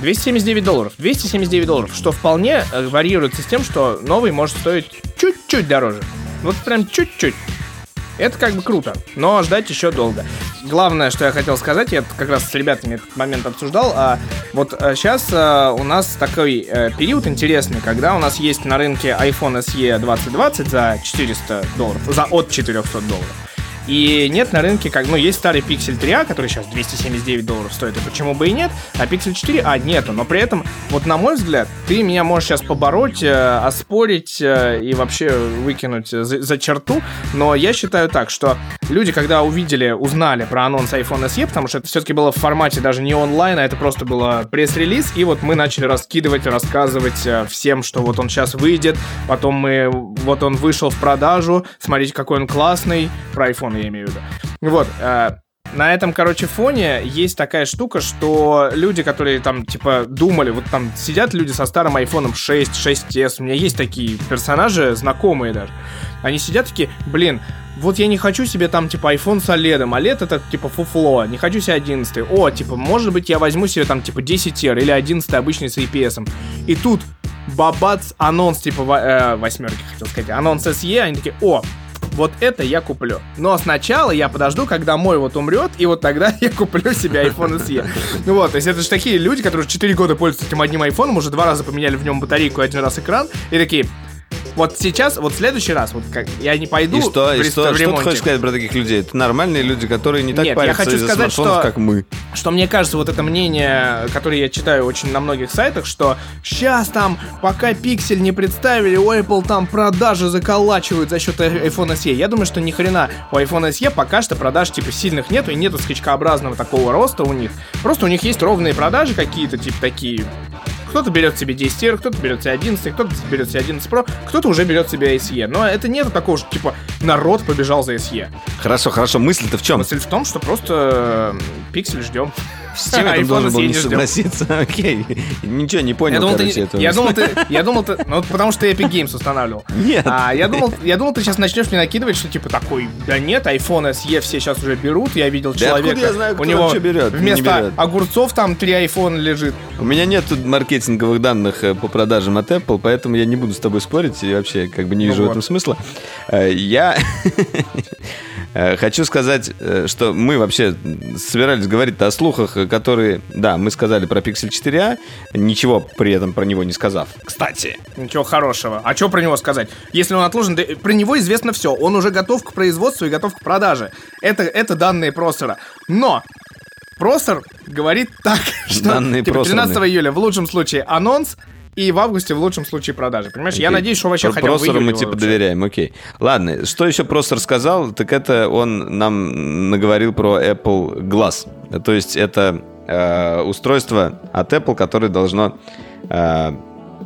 279 долларов. 279 долларов, что вполне э, варьируется с тем, что новый может стоить чуть-чуть дороже. Вот прям чуть-чуть. Это как бы круто, но ждать еще долго. Главное, что я хотел сказать, я как раз с ребятами этот момент обсуждал, а вот сейчас а, у нас такой а, период интересный, когда у нас есть на рынке iPhone SE 2020 за 400 долларов, за от 400 долларов. И нет на рынке, как, ну, есть старый Pixel 3a, который сейчас 279 долларов стоит, и почему бы и нет, а Pixel 4a нету. Но при этом, вот на мой взгляд, ты меня можешь сейчас побороть, э, оспорить э, и вообще выкинуть за, за черту, но я считаю так, что люди, когда увидели, узнали про анонс iPhone SE, потому что это все-таки было в формате даже не онлайн, а это просто было пресс-релиз, и вот мы начали раскидывать, рассказывать э, всем, что вот он сейчас выйдет, потом мы, вот он вышел в продажу, смотрите, какой он классный, про iPhone я имею в виду. Вот, э, на этом, короче, фоне есть такая штука, что люди, которые там, типа, думали, вот там сидят люди со старым iPhone 6, 6s, у меня есть такие персонажи, знакомые даже, они сидят такие, блин, вот я не хочу себе там, типа, iPhone с OLED, OLED это, типа, фуфло, не хочу себе 11 О, типа, может быть, я возьму себе там, типа, 10 R или 11 обычный с IPS. И тут бабац, анонс, типа, э, восьмерки, хотел сказать, анонс SE, они такие, о, вот это я куплю. Но сначала я подожду, когда мой вот умрет, и вот тогда [LAUGHS] я куплю себе iPhone SE. Ну вот, то есть это же такие люди, которые 4 года пользуются этим одним айфоном, уже два раза поменяли в нем батарейку и один раз экран, и такие, вот сейчас, вот в следующий раз, вот как я не пойду. И что, и что, что ты хочешь сказать про таких людей? Это нормальные люди, которые не так Нет, парятся я хочу из-за сказать, смартфонов, что, как мы. Что мне кажется, вот это мнение, которое я читаю очень на многих сайтах, что сейчас там, пока Pixel не представили, у Apple там продажи заколачивают за счет iPhone SE. Я думаю, что ни хрена у iPhone SE пока что продаж типа сильных нету и нету скачкообразного такого роста у них. Просто у них есть ровные продажи какие-то, типа такие кто-то берет себе 10 R, кто-то берет себе 11, кто-то берет себе 11 Pro, кто-то уже берет себе SE. Но это нет такого, что типа народ побежал за SE. Хорошо, хорошо. Мысль-то в чем? Мысль в том, что просто пиксель ждем. С чем я должен был не согласиться? [LAUGHS] Окей. Ничего не понял, я думал, короче, ты, этого. я думал, ты, [LAUGHS] я думал, ты, ну, потому что Epic Games устанавливал. Нет. А, я думал, я думал, ты сейчас начнешь мне накидывать, что типа такой, да нет, iPhone SE все сейчас уже берут, я видел Да человека. откуда я знаю, у него берет, вместо берет? огурцов там три iPhone лежит. У меня нет тут маркетинговых данных э, по продажам от Apple, поэтому я не буду с тобой спорить и вообще как бы не Ну вижу в вот. этом смысла. Э, Я [LAUGHS] хочу сказать, э, что мы вообще собирались говорить о слухах, э, которые, да, мы сказали про Pixel 4a, ничего при этом про него не сказав. Кстати, Ничего хорошего. А что про него сказать? Если он отложен, да, про него известно все. Он уже готов к производству и готов к продаже. Это, это данные процессора. Но процессор говорит так, [LAUGHS] что Данные типа, 13 процессорные. июля в лучшем случае анонс, и в августе в лучшем случае продажи. Понимаешь, я Окей. надеюсь, что вообще Про хотя бы мы типа вообще. доверяем, окей. Ладно, что еще процессор сказал, так это он нам наговорил про Apple Glass. То есть это э, устройство от Apple, которое должно э,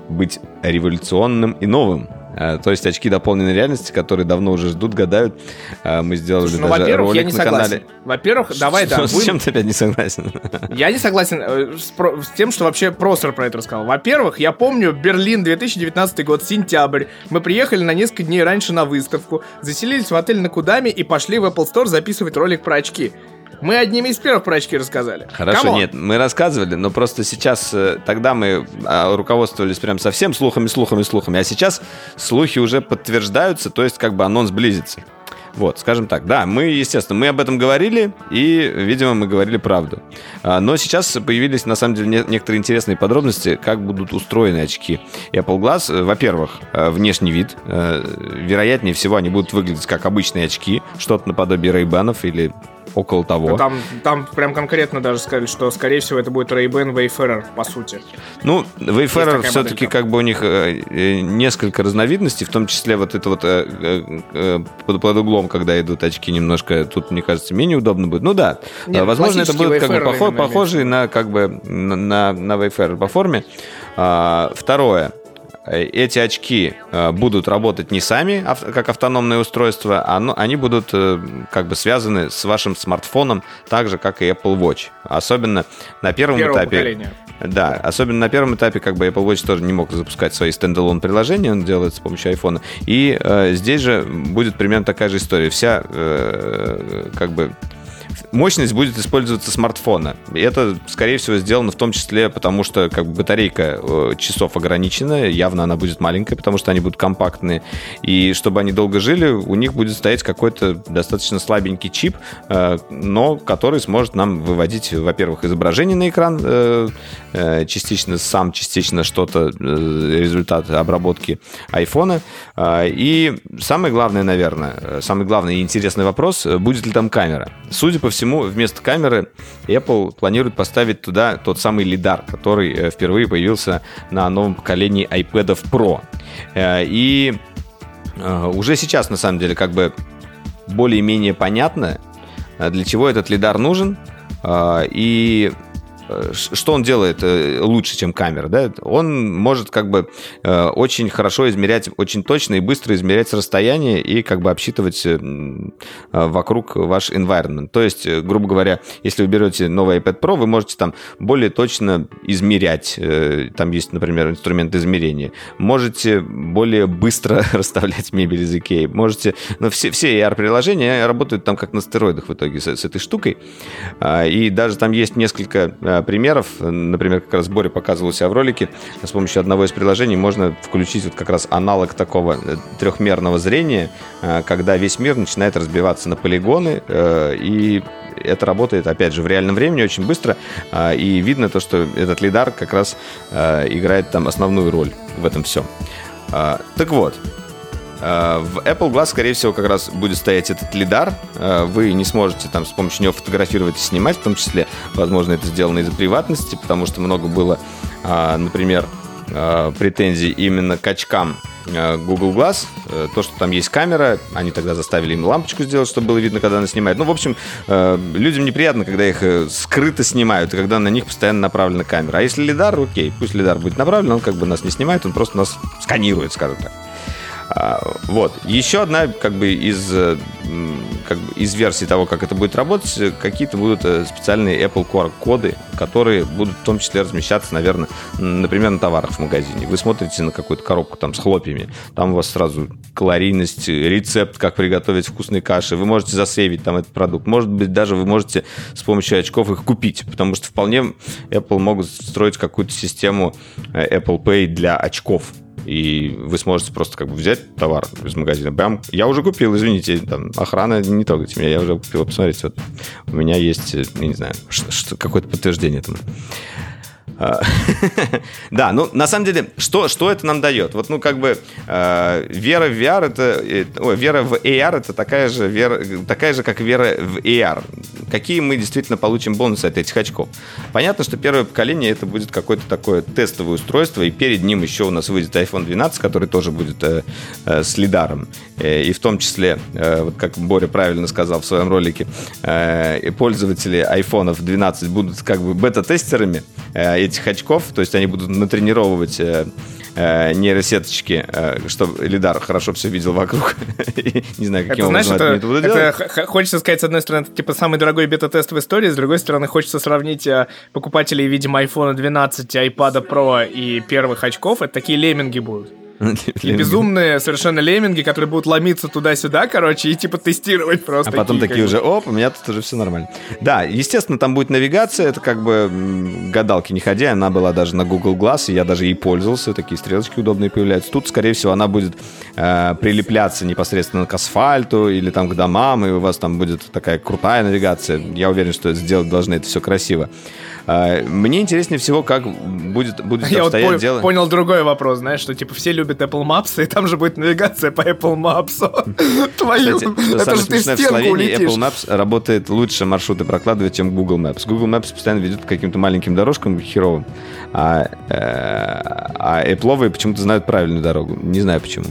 быть революционным и новым. Э, То есть очки дополненной реальности, которые давно уже ждут, гадают. Э, Мы сделали Слушай, ну, даже во-первых, я ролик не на согласен. канале. Во-первых, давай, да, С чем ты опять не согласен? Я не согласен э, с, тем, что вообще Проссер про это рассказал. Во-первых, я помню Берлин 2019 год, сентябрь. Мы приехали на несколько дней раньше на выставку, заселились в отель на Кудаме и пошли в Apple Store записывать ролик про очки. Мы одними из первых про очки рассказали. Хорошо, Come on. нет, мы рассказывали, но просто сейчас, э, тогда мы а, руководствовались прям совсем слухами, слухами, слухами, а сейчас слухи уже подтверждаются, то есть как бы анонс близится. Вот, скажем так, да, мы, естественно, мы об этом говорили, и, видимо, мы говорили правду. А, Но сейчас появились, на самом деле, не- некоторые интересные подробности, как будут устроены очки Apple Glass. Э, Во-первых, э, внешний вид. Вероятнее всего, они будут выглядеть как обычные очки, что-то наподобие ray или около того. Там, там прям конкретно даже сказали, что, скорее всего, это будет Ray-Ban Wayfarer, по сути. Ну, Wayfarer все-таки как бы у них э, э, несколько разновидностей, в том числе вот это вот э, под, под углом, когда идут очки, немножко тут, мне кажется, менее удобно будет. Ну да, Нет, возможно, это будет как бы похож, похожий на как бы на, на Wayfarer по форме. А, второе. Э, эти очки э, будут работать не сами, как автономное устройство, а они будут э, как бы связаны с вашим смартфоном, так же, как и Apple Watch. Особенно на первом Первого этапе. Поколения. Да, особенно на первом этапе, как бы Apple Watch тоже не мог запускать свои стендалон приложения, он делает с помощью iPhone. И э, здесь же будет примерно такая же история. Вся э, как бы мощность будет использоваться смартфона. И это, скорее всего, сделано в том числе потому, что как бы батарейка э, часов ограничена, явно она будет маленькая, потому что они будут компактные. И чтобы они долго жили, у них будет стоять какой-то достаточно слабенький чип, э, но который сможет нам выводить, во-первых, изображение на экран, э, частично сам, частично что-то, результат обработки айфона. И самое главное, наверное, самый главный и интересный вопрос, будет ли там камера. Судя по всему, вместо камеры Apple планирует поставить туда тот самый лидар, который э, впервые появился на новом поколении iPad Pro. Э, и э, уже сейчас, на самом деле, как бы более-менее понятно, для чего этот лидар нужен. И что он делает э, лучше, чем камера, да? Он может как бы э, очень хорошо измерять, очень точно и быстро измерять расстояние и как бы обсчитывать вокруг ваш environment. То есть, грубо говоря, если вы берете новый iPad Pro, вы можете там более точно измерять. Там есть, например, инструмент измерения. Можете более быстро [LAUGHS] расставлять мебель из Ikea. Можете... Ну, все, все AR-приложения работают там как на стероидах в итоге с, с этой штукой. А, и даже там есть несколько примеров. Например, как раз Боря показывал себя в ролике. С помощью одного из приложений можно включить вот как раз аналог такого э, трехмерного зрения, э, когда весь мир начинает разбиваться на полигоны, э, и это работает, опять же, в реальном времени очень быстро, и видно то, что этот лидар как раз играет там основную роль в этом всем. Так вот, в Apple Glass, скорее всего, как раз будет стоять этот лидар. Э, вы не сможете там с помощью него фотографировать и снимать, в том числе, возможно, это сделано из-за приватности, потому что много было, э, например, претензий именно к очкам Google Glass, то, что там есть камера, они тогда заставили им лампочку сделать, чтобы было видно, когда она снимает. Ну, в общем, людям неприятно, когда их скрыто снимают, и когда на них постоянно направлена камера. А если лидар, окей, пусть лидар будет направлен, он как бы нас не снимает, он просто нас сканирует, скажем так. А, вот. Еще одна, как бы, из, э, как бы, из версий того, как это будет работать, какие-то будут э, специальные Apple Core коды, которые будут в том числе размещаться, наверное, например, на товарах в магазине. Вы смотрите на какую-то коробку там с хлопьями, там у вас сразу калорийность, рецепт, как приготовить вкусные каши. Вы можете засейвить там этот продукт. Может быть, даже вы можете с помощью очков их купить, потому что вполне Apple могут строить какую-то систему э, Apple Pay для очков и вы сможете просто как бы взять товар из магазина. Бам, я уже купил, извините, там, охрана, не трогайте меня, я уже купил. Посмотрите, вот у меня есть, я не знаю, какое-то подтверждение этому. [LAUGHS] Да, ну, на самом деле, что, что это нам дает? Вот, ну, как бы, э, вера в VR, это, э, вера в AR, это такая же, вера, такая же, как вера в AR. Какие мы действительно получим бонусы от этих очков? Понятно, что первое поколение это будет какое-то такое тестовое устройство, и перед ним еще у нас выйдет iPhone 12, который тоже будет э, э, с лидаром. Э, и в том числе, э, вот как Боря правильно сказал в своем ролике, э, пользователи iPhone 12 будут как бы бета-тестерами, этих очков, то есть они будут натренировывать э, э, нейросеточки, э, чтобы Лидар хорошо все видел вокруг. [LAUGHS] Не знаю, каким это, образом знаешь, это, это делать. Это, хочется сказать, с одной стороны, это типа самый дорогой бета-тест в истории, с другой стороны, хочется сравнить покупателей, видимо, iPhone 12, iPad Pro и первых очков. Это такие лемминги будут. [LAUGHS] И безумные совершенно лемминги, которые будут ломиться туда-сюда, короче, и типа тестировать просто. А потом такие уже, оп, у меня тут уже все нормально. Да, естественно, там будет навигация, это как бы гадалки не ходя, она была даже на Google Glass, и я даже ей пользовался, такие стрелочки удобные появляются. Тут, скорее всего, она будет э, прилепляться непосредственно к асфальту или там к домам, и у вас там будет такая крутая навигация. Я уверен, что сделать должны это все красиво. А, мне интереснее всего, как будет, будет Я вот обстоять по- дело. понял другой вопрос, знаешь, что типа все любят Apple Maps, и там же будет навигация по Apple Maps. Твою, Кстати, это же ты в стенку улетишь. Apple Maps работает лучше маршруты прокладывать, чем Google Maps. Google Maps постоянно ведет по каким-то маленьким дорожкам херовым, а, э, а Apple почему-то знают правильную дорогу. Не знаю почему.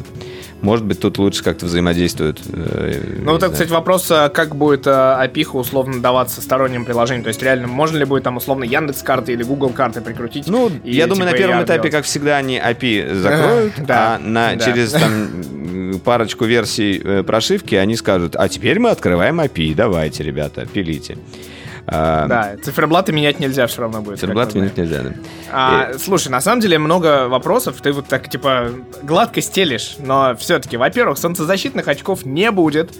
Может быть, тут лучше как-то взаимодействуют. э, Ну, вот это, кстати, вопрос, а как будет э, опиха условно даваться сторонним приложениям. То есть, реально, можно ли будет там условно Яндекс карты или Google карты прикрутить? Ну, и, я думаю, на типа, первом этапе, делать? как всегда, они API закроют, Да, а на, через там, парочку версий э, прошивки они скажут, а теперь мы открываем API, давайте, ребята, пилите. А, Да, циферблаты менять нельзя все равно будет. как Циферблат мы менять нельзя, да. А, слушай, на самом деле много вопросов. Ты вот так, типа, гладко стелишь. Но все-таки, во-первых, солнцезащитных очков не будет.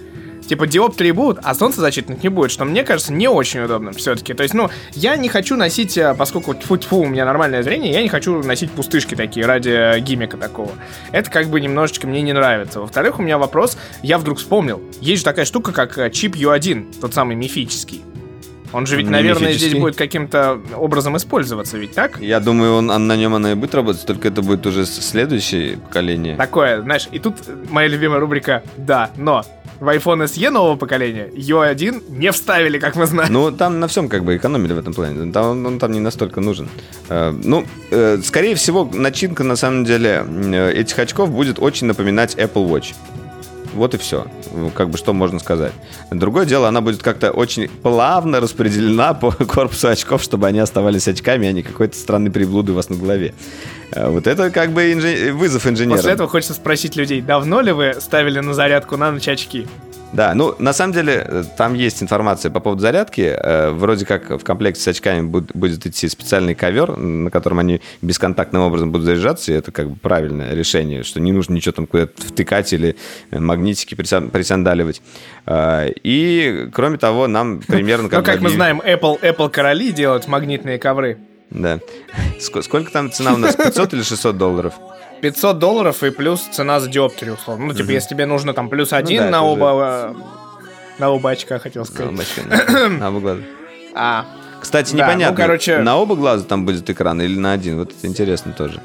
Типа диоптрии будут, а солнцезащитных не будет, что мне кажется не очень удобным все-таки. То есть, ну, я не хочу носить, э, поскольку тьфу тьфу у меня нормальное зрение, я не хочу носить пустышки такие ради э, гиммика такого. Это как бы немножечко мне не нравится. Во-вторых, у меня вопрос, я вдруг вспомнил, есть же такая штука, как э, чип U1, тот самый мифический. Он же ведь, наверное, здесь будет каким-то образом использоваться, ведь так? Я думаю, он, он- на нем она и будет работать, только это будет уже следующее поколение. Такое, знаешь, и тут моя любимая рубрика «Да, но». В iPhone SE нового поколения U1 не вставили, как мы знаем. Ну, там на всем как бы экономили в этом плане. Там, он, он там не настолько нужен. Э, ну, э, скорее всего, начинка, на самом деле, э, этих очков будет очень напоминать Apple Watch. Вот и все. Как бы что можно сказать. Другое дело, она будет как-то очень плавно распределена [LAUGHS] по корпусу очков, чтобы они оставались очками, а не какой-то странной приблуды у вас на голове. Э, Вот это как бы инжи- вызов инженера. После этого хочется спросить людей, давно ли вы ставили на зарядку на ночь очки? Да, ну, на самом деле, э, там есть информация по поводу зарядки. Э, Вроде как в комплекте с очками буд- будет идти специальный ковер, на котором они бесконтактным образом будут заряжаться, и это как бы правильное решение, что не нужно ничего там куда-то втыкать или э, магнитики присан- присандаливать. И, кроме того, нам примерно... [LAUGHS] Ну, как мы знаем, Apple, Apple короли делают магнитные ковры. Да. Ск- Сколько там цена у нас? 500 или 600 долларов? 500 долларов и плюс цена за диоптрию, условно. Ну, типа, если тебе нужно там плюс один да, на оба... На оба очка, хотел На сказать. оба очка, [CLEARS THROAT] На оба глаза. А, Кстати, Да, ну, непонятно, короче- на оба глаза там будет экран или на один? Вот это интересно тоже.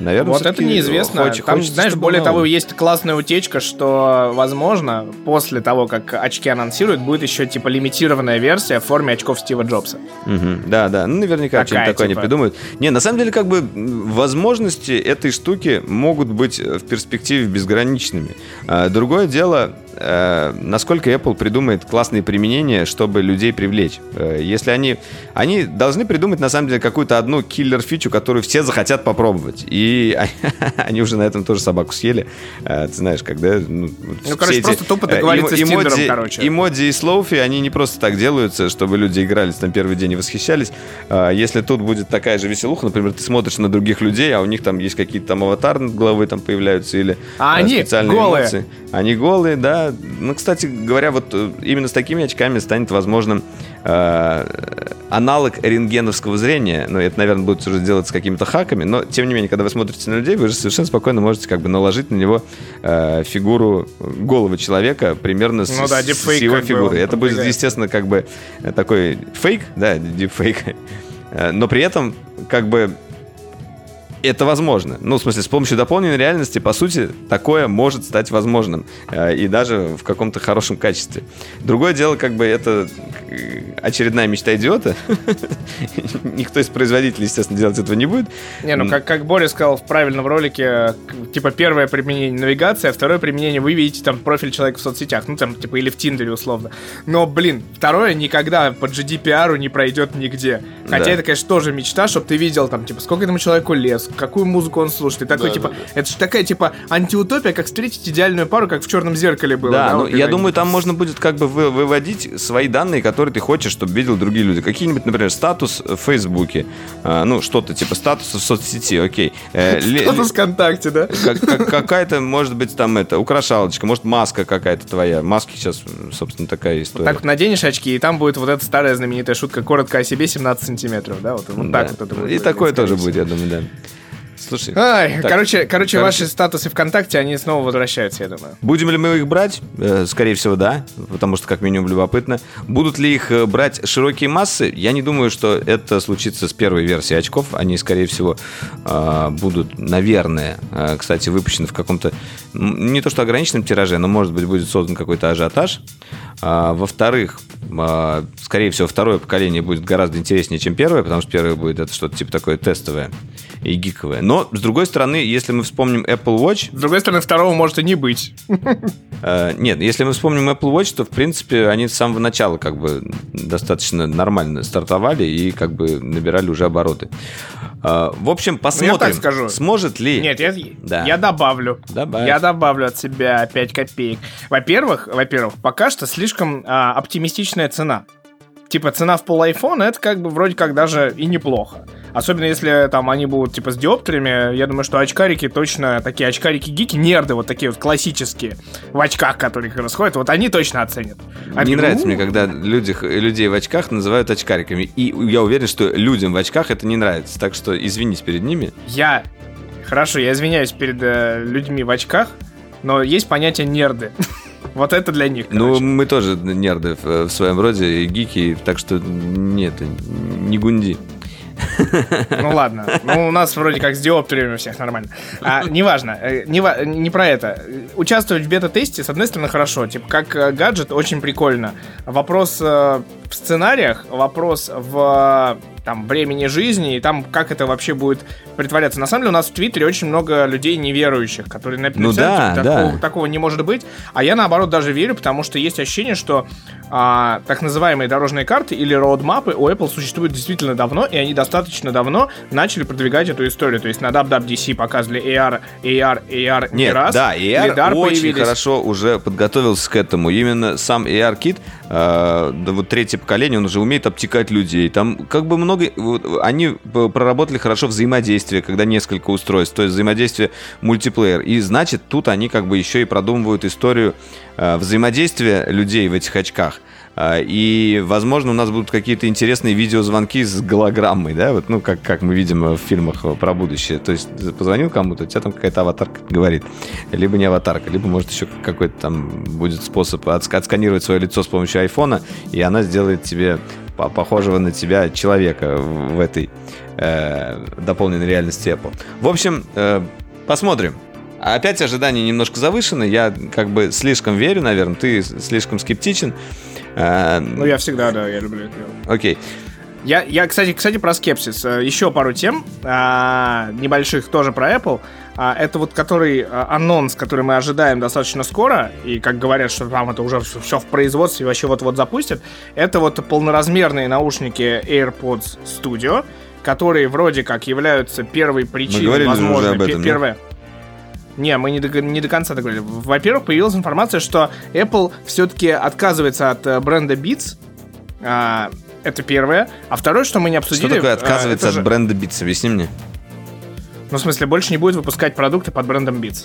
Наверное, Вот это неизвестно. хоч- Там, хочется, знаешь, более на того, есть классная утечка, что, возможно, после того, как очки анонсируют, будет еще, типа, лимитированная версия в форме очков Стива Джобса. Мгм, Да, да. Ну, наверняка что-нибудь такое типа. придумают. Не, на самом деле, как бы возможности этой штуки могут быть в перспективе безграничными. А, Другое дело, э, насколько Apple придумает классные применения, чтобы людей привлечь. Э, Если они... Они должны придумать, на самом деле, какую-то одну киллер-фичу, которую все захотят попробовать. И [LAUGHS] они уже на этом тоже собаку съели. Э, Ты знаешь, когда... Ну, Ну, короче, эти, просто тупо э, договориться с эмо- Тиндером, эмодзи- короче. Эмодзи и слоуфи, они не просто так делаются, чтобы люди игрались там первый день и восхищались. А, Если тут будет такая же веселуха, например, ты смотришь на других людей, а у них там есть какие-то там аватары над головой там появляются или А э, они специальные голые. эмоции. Они голые, да. Ну, кстати говоря, вот э, именно с такими очками станет возможным э, аналог рентгеновского зрения. Ну, это, наверное, будет уже делать с какими-то хаками, но, тем не менее, когда вы смотрите на людей, вы же совершенно спокойно можете как бы наложить на него э, фигуру головы человека примерно с, Ну да, с- его он Это будет, естественно, как бы э, такой фейк, да, дипфейк. Э, Но при этом, как бы, это возможно. Ну, в смысле, с помощью дополненной реальности, по сути, такое может стать возможным. Э, И даже в каком-то хорошем качестве. Другое дело, как бы, это э, очередная мечта идиота. [LAUGHS] Никто из производителей, естественно, делать этого не будет. Не, ну как, как Боря сказал в правильном ролике, к- типа первое применение навигации, а второе применение вы видите там профиль человека в соцсетях, ну там типа или в Тиндере условно. Но, блин, второе никогда по GDPR не пройдет нигде. Хотя Да. это, конечно, тоже мечта, чтобы ты видел там, типа, сколько этому человеку лет, какую музыку он слушает. И такой, Да, типа, да, это же такая, типа, антиутопия, как встретить идеальную пару, как в черном зеркале было. Да, ну вот я думаю, там можно будет как бы вы- выводить свои данные, которые ты хочешь, чтобы видел другие люди. Какие-нибудь, например, статус в Фейсбуке. А, ну, что-то типа статуса в соцсети, окей. Э, [LAUGHS] Статус ВКонтакте, да? как- как- [LAUGHS] какая-то, может быть, там это, украшалочка, может, маска какая-то твоя. Маски сейчас, собственно, такая история. Так вот наденешь очки, и там будет вот эта старая знаменитая шутка коротко о себе 17 сантиметров, да? Вот, вот Да. так вот это будет. И такое тоже будет, я думаю, да. Слушай, Ай, так, короче, короче, ваши статусы ВКонтакте, они снова возвращаются, я думаю. Будем ли мы их брать? Э, Скорее всего, да, потому что как минимум любопытно. Будут ли их э, брать широкие массы? Я не думаю, что это случится с первой версии очков. Они, скорее всего, э, будут, наверное, кстати, выпущены в каком-то не то что ограниченном тираже, но, может быть, будет создан какой-то ажиотаж. Во-вторых, скорее всего, второе поколение будет гораздо интереснее, чем первое, потому что первое будет это что-то типа такое тестовое и гиковое. Но, с другой стороны, если мы вспомним Apple Watch, С другой стороны, второго может и не быть. Э, Нет, если мы вспомним Apple Watch, то, в принципе, они с самого начала как бы достаточно нормально стартовали и как бы набирали уже обороты. Э, В общем, посмотрим, так скажу. сможет ли... Нет, я, Да. я добавлю. Добавь. Я добавлю от себя 5 копеек. Во-первых, во-первых, пока что слишком а, оптимистичная цена. Типа цена в пол айфона это как бы вроде как даже и неплохо. Особенно если там они будут типа с диоптриями, я думаю, что очкарики точно такие очкарики-гики, нерды вот такие вот классические в очках, которые как раз ходят, вот они точно оценят. Они Не нравится «У, мне, когда люди, людей в очках называют очкариками. И я уверен, что людям в очках это не нравится. Так что извините перед ними. Я... Хорошо, я извиняюсь перед э, людьми в очках, но есть понятие нерды. [LAUGHS] Вот это для них, Ну, короче. мы тоже нерды в, в своем роде, и гики, так что нет, не гунди. Ну ладно. Ну, у нас вроде как с диоптриями у всех нормально. А, неважно. э, Не, не про это. Участвовать в бета-тесте, с одной стороны, хорошо. Типа, как э, гаджет, очень прикольно. Вопрос э, в сценариях, вопрос в там, времени жизни, и там, как это вообще будет притворяться. На самом деле, у нас в Твиттере очень много людей неверующих, которые написали, Ну да, типа, да. такого, такого не может быть. А я, наоборот, даже верю, потому что есть ощущение, что а, так называемые дорожные карты или роудмапы у Apple существуют действительно давно, и они достаточно давно начали продвигать эту историю. То есть на WWDC показывали AR, AR, AR не Нет, раз. да, AR LiDAR очень появились. хорошо уже подготовился к этому. Именно сам AR-кит, э, да вот третье поколение, он уже умеет обтекать людей. Там как бы много... вот, они проработали хорошо взаимодействие, когда несколько устройств, то есть взаимодействие мультиплеер. И значит, тут они как бы еще и продумывают историю э, взаимодействия людей в этих очках. А, И, возможно, у нас будут какие-то интересные видеозвонки с голограммой, да, вот, ну, как, как мы видим в фильмах про будущее. То есть, позвонил кому-то, у тебя там какая-то аватарка говорит. Либо не аватарка, либо, может, еще какой-то там будет способ отск- отсканировать свое лицо с помощью айфона, и она сделает тебе по- похожего на тебя человека в этой э, дополненной реальности Apple. В общем, э, посмотрим. Опять ожидания немножко завышены. Я как бы слишком верю, наверное. Ты слишком скептичен. Э, Ну, я всегда, да, я люблю это. Окей. Я, я, кстати, кстати, про скепсис. Э, Еще пару тем а, небольших тоже про Apple. А, это вот который а, анонс, который мы ожидаем достаточно скоро, и как говорят, что там это уже все в производстве, вообще вот-вот запустят. Это вот полноразмерные наушники AirPods Studio, которые вроде как являются первой причиной, говорили же уже возможно, об этом, да? Не, мы не до, не до конца договорили. Во-первых, появилась информация, что Apple все-таки отказывается от э, бренда Beats. А, это первое. А второе, что мы не обсудили... Что такое а, отказывается это же- от бренда Beats? Объясни мне. Ну, в смысле, больше не будет выпускать продукты под брендом Beats.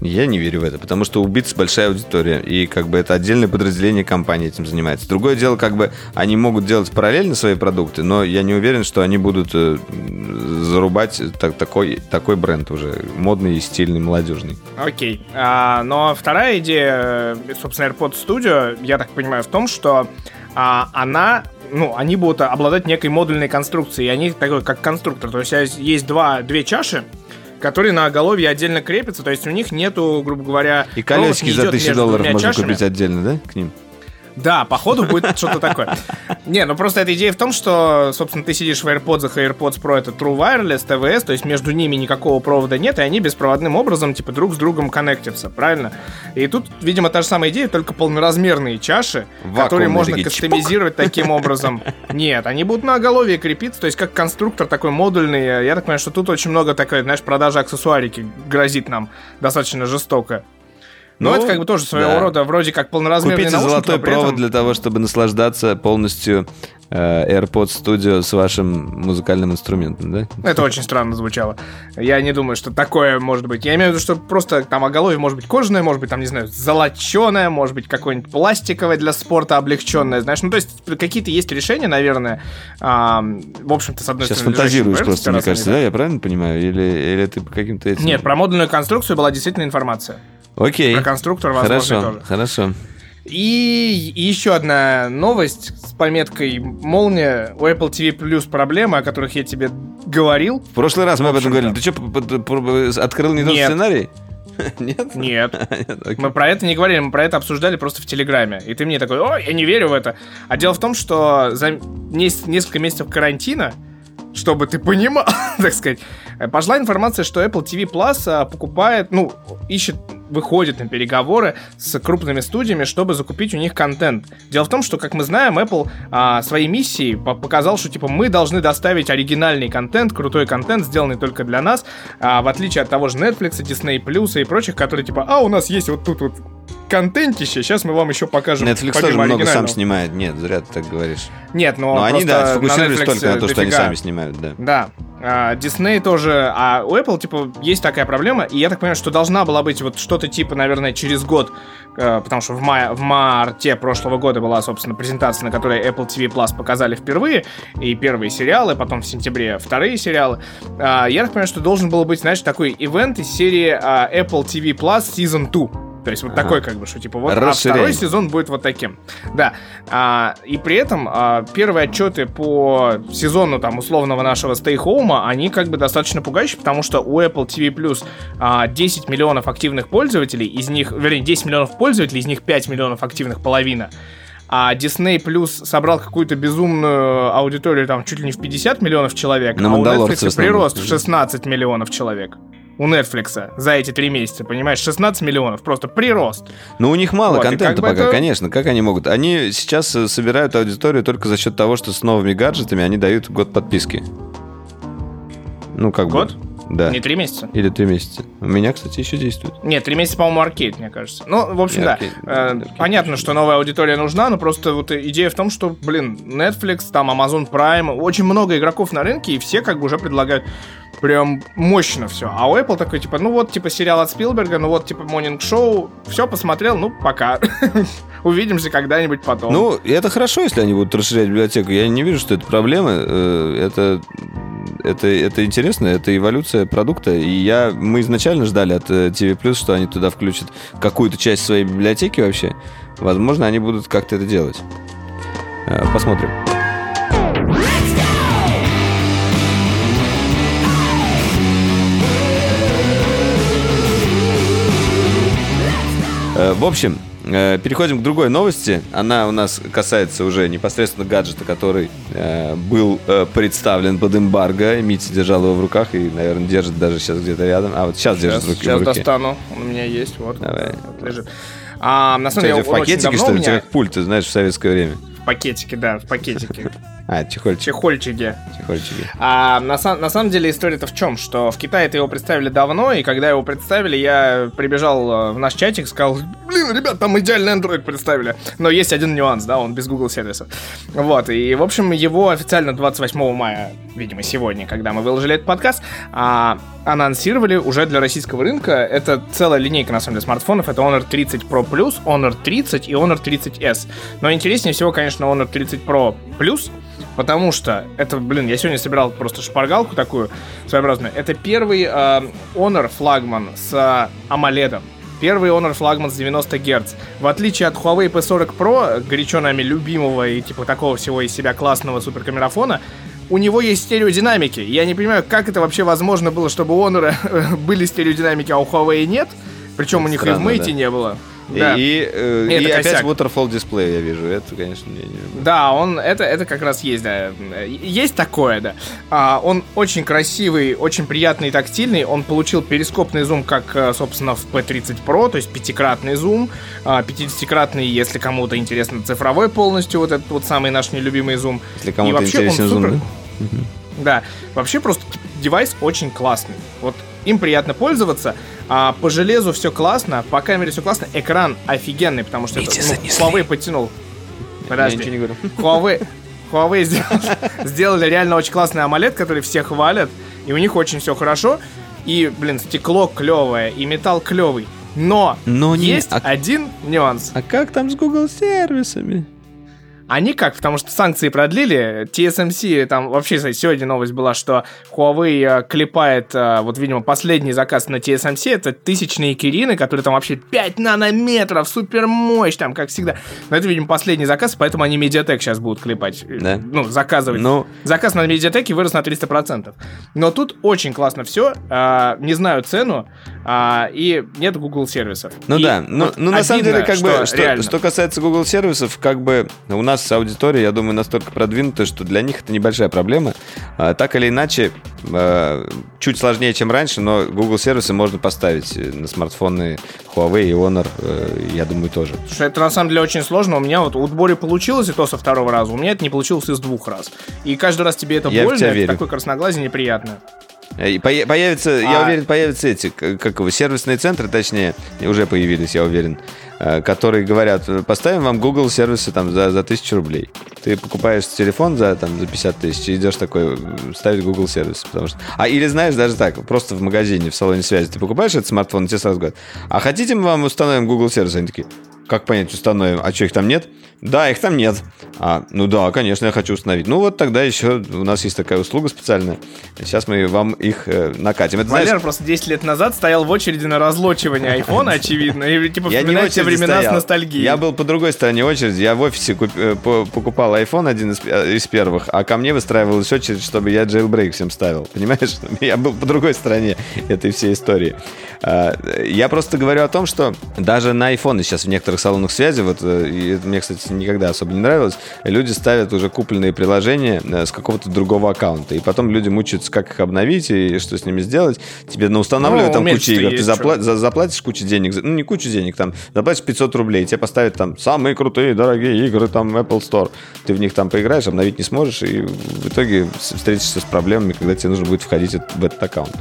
Я не верю в это, потому что у Beats большая аудитория, и как бы это отдельное подразделение компании этим занимается. Другое дело, как бы они могут делать параллельно свои продукты, но я не уверен, что они будут э, зарубать так- такой, такой бренд уже, модный и стильный, молодежный. Окей. А, но вторая идея, э, собственно, AirPods Studio, я так понимаю, в том, что а, она, ну, они будут обладать некой модульной конструкцией, и они такой, как конструктор. То есть а, есть два, две чаши, которые на оголовье отдельно крепятся, то есть у них нету, грубо говоря, И колесики не за идет 1000 между долларов можно купить отдельно, да, к ним? Да, походу будет [LAUGHS] что-то такое. Не, ну просто эта идея в том, что, собственно, ты сидишь в AirPods, и AirPods Pro это True Wireless, TVS, то есть между ними никакого провода нет, и они беспроводным образом, типа, друг с другом коннектятся, правильно? И тут, видимо, та же самая идея, только полноразмерные чаши, Вакуумные которые можно такие, кастомизировать таким образом. Нет, они будут на оголовье крепиться, то есть как конструктор такой модульный. Я так понимаю, что тут очень много такой, знаешь, продажи аксессуарики грозит нам достаточно жестоко. Но Ну, это как бы тоже своего да. рода вроде как полноразмерные Купите наушники, золотой этом- провод для того, чтобы наслаждаться полностью э, AirPods Studio с вашим музыкальным инструментом, да? Это очень странно звучало. Я не думаю, что такое может быть. Я имею в виду, что просто там оголовье может быть кожаное, может быть, там, не знаю, золоченое, может быть, какое-нибудь пластиковое для спорта облегченное, знаешь. Ну, то есть какие-то есть решения, наверное. А, в общем-то, с одной Сейчас стороны... фантазируешь лежащие просто, мне кажется, да? Я правильно понимаю? Или, или ты по каким-то этим... Нет, про модульную конструкцию была действительно информация. Окей. Про конструктор, возможно, Хорошо, тоже. хорошо. И еще одна новость с пометкой «Молния». У Apple TV Plus проблемы, о которых я тебе говорил. В прошлый раз мы об этом говорили. Ты что, открыл не тот сценарий? [LAUGHS] Нет? Нет. [LAUGHS] Мы про это не говорили, мы про это обсуждали просто в Телеграме. И ты мне такой, ой, я не верю в это. А дело в том, что за нес- несколько месяцев карантина, чтобы ты понимал, [LAUGHS] так сказать, пошла информация, что Apple TV Plus а, покупает, ну, ищет, выходит на переговоры с крупными студиями, чтобы закупить у них контент. Дело в том, что, как мы знаем, Apple а, своей миссией по- показал, что, типа, мы должны доставить оригинальный контент, крутой контент, сделанный только для нас, а, в отличие от того же Netflix, Disney Plus и прочих, которые, типа, а, у нас есть вот тут вот контентище, сейчас мы вам еще покажем. Netflix тоже много сам оригинального». снимает. Нет, зря ты так говоришь. Нет, но, Но они, просто да, на сфокусировались Netflix только на то, что они сами снимают, да. Да. А, Disney тоже, а у Apple, типа, есть такая проблема, и я так понимаю, что должна была быть вот что-то типа, наверное, через год, э, потому что в, мае, в марте прошлого года была, собственно, презентация, на которой Apple TV Plus показали впервые, и первые сериалы, потом в сентябре вторые сериалы. А, я так понимаю, что должен был быть, знаешь, такой ивент из серии а, Apple TV Plus Season 2. То есть вот Ага. такой, как бы, что типа вот, а второй сезон будет вот таким. Да. А, и при этом а, первые отчеты по сезону там условного нашего Stay Home, они как бы достаточно пугающие, потому что у Apple TV Plus а, 10 миллионов активных пользователей, из них, вернее, 10 миллионов пользователей, из них 5 миллионов активных, половина. А Disney Plus собрал какую-то безумную аудиторию, там, чуть ли не в 50 миллионов человек, На а у Netflix прирост в 16 миллионов человек. У Netflix за эти три месяца, понимаешь, 16 миллионов, просто прирост. Ну, у них мало Вот, контента как бы пока, это- конечно. Как они могут? Они сейчас э, собирают аудиторию только за счет того, что с новыми гаджетами они дают год подписки. Ну, как Год? бы. Да. Не три месяца? Или три месяца. У меня, кстати, еще действует. Нет, три месяца, по-моему, аркейд, мне кажется. Ну, в общем, И да. аркейд, Э, аркейд. понятно, что новая аудитория нужна, но просто вот идея в том, что, блин, Netflix, там Amazon Prime, очень много игроков на рынке, и все как бы уже предлагают прям мощно все. А у Apple такой, типа, ну вот, типа, сериал от Спилберга, ну вот, типа, Morning Show, все посмотрел, ну, пока. [LAUGHS] Увидимся когда-нибудь потом. Ну, это хорошо, если они будут расширять библиотеку. Я не вижу, что это проблема. Э, Это, это, это интересно, это эволюция продукта. И я, мы изначально ждали от э, TV+, что они туда включат какую-то часть своей библиотеки вообще. Возможно, они будут как-то это делать. Э, Посмотрим. Э, В общем, переходим к другой новости. Она у нас касается уже непосредственно гаджета, который э, был э, представлен под эмбарго. Митя держал его в руках и, наверное, держит даже сейчас где-то рядом. А вот сейчас, держит сейчас, в руке. сейчас в руке. достану. Он у меня есть, вот. Давай. вот лежит. А, на самом деле, в пакетике, что ли? У тебя как пульт, ты знаешь, в советское время. В пакетике, да, в пакетике. А, чехольчик. Чехольчике. Чехольчики. А на, на самом деле история-то в чем? Что в Китае-то его представили давно, и когда его представили, я прибежал э, в наш чатик, сказал, блин, ребят, там идеальный Android представили. Но есть один нюанс, да, он без Google сервиса. Вот, и, в общем, его официально 28 мая, видимо, сегодня, когда мы выложили этот подкаст, а, анонсировали уже для российского рынка. Это целая линейка, на самом деле, смартфонов. Это Honor 30 Pro Plus, Honor 30 и Honor 30s. Но интереснее всего, конечно, Honor 30 Pro Plus, Потому что это, блин, я сегодня собирал просто шпаргалку такую своеобразную. Это первый э, Honor флагман с э, AMOLED. Первый Honor флагман с 90 Гц. В отличие от Huawei P40 Pro, горячо нами любимого и типа такого всего из себя классного суперкамерафона, у него есть стереодинамики. Я не понимаю, как это вообще возможно было, чтобы у Honor [LAUGHS] были стереодинамики, а у Huawei нет. Причем у них и в Странно, Mate да. не было. И, Да. и, э, И и опять косяк. waterfall дисплей я вижу. Это, конечно, не люблю. Да, он это, это как раз есть, да. Есть такое, да. А, он очень красивый, очень приятный и тактильный. Он получил перископный зум, как, э, собственно, в P30 Pro, то есть пятикратный зум. А, 50-кратный, если кому-то интересно, цифровой полностью, вот этот вот самый наш нелюбимый зум. Если кому-то интересен зум, супер- да? Да, вообще просто девайс очень классный. Вот им приятно пользоваться, а по железу все классно, по камере все классно, экран офигенный, потому что это, Митя, ну. Huawei подтянул. Я Подожди. ничего не говорю. Huawei, Huawei сделали, [LAUGHS] сделали реально очень классный AMOLED, который все хвалят, и у них очень все хорошо. И, блин, стекло клевое, и металл клевый. Но, Но не- есть а- один нюанс. А как там с Google сервисами? Они как? Потому что санкции продлили. TSMC, там вообще сегодня новость была, что Huawei э, клепает, э, вот, видимо, последний заказ на TSMC, это тысячные кирины, которые там вообще 5 нанометров, супер мощь, там, как всегда. Но это, видимо, последний заказ, поэтому они Mediatek сейчас будут клепать. Да. Ну, заказывать. Ну, Заказ на Mediatek вырос на 300%. Но тут очень классно все. не знаю цену, а, и нет Google сервисов. Ну И да, ну, вот ну, на самом деле, как бы, что, что касается Google сервисов, как бы у нас аудитория, я думаю, настолько продвинутая, что для них это небольшая проблема. А, так или иначе, а, чуть сложнее, чем раньше, но Google сервисы можно поставить э, на смартфоны Huawei и Honor, э, я думаю, тоже. Что это на самом деле очень сложно. У меня вот у Дбори получилось и то со второго раза. У меня это не получилось из двух раз. И каждый раз тебе это Я больно, это такое красноглазие неприятно. Э, и Появится, я А- уверен, появятся эти, как его, сервисные центры, точнее, уже появились, я уверен, э, которые говорят, э, поставим вам Google сервисы там за, за тысячу рублей. Ты покупаешь телефон за, там, за 50 тысяч и идешь такой ставить Google сервис, потому что... А или знаешь, даже так, просто в магазине, в салоне связи, ты покупаешь этот смартфон, и тебе сразу говорят, а хотите мы вам установим Google сервис? Они такие, как понять, установим? А что, их там нет? Да, их там нет. А, ну да, конечно, я хочу установить. Ну вот тогда еще у нас есть такая услуга специальная. Сейчас мы вам их э, накатим. Это, знаешь, Валер просто 10 лет назад стоял в очереди на разлочивание айфона, очевидно, и типа я не те времена стоял. с ностальгией. Я был по другой стороне очереди. Я в офисе куп- э, по- покупал iPhone один из, э, из первых, а ко мне выстраивалась очередь, чтобы я jailbreak всем ставил. [LAUGHS] Понимаешь? Я был по другой стороне этой всей истории. А, Я просто говорю о том, что даже на iPhone сейчас в некоторых салонах связи, вот э, и это мне, кстати, никогда особо не нравилось, люди ставят уже купленные приложения э, с какого-то другого аккаунта. И потом люди мучаются, как их обновить и что с ними сделать. Тебе ну, устанавливают Ну, там кучу игр. Ты запла- за- заплатишь кучу денег, ну не кучу денег, там заплатишь 500 рублей, тебе поставят там самые крутые, дорогие игры там Apple Store. Ты в них там поиграешь, обновить не сможешь, и в итоге встретишься с проблемами, когда тебе нужно будет входить в этот аккаунт.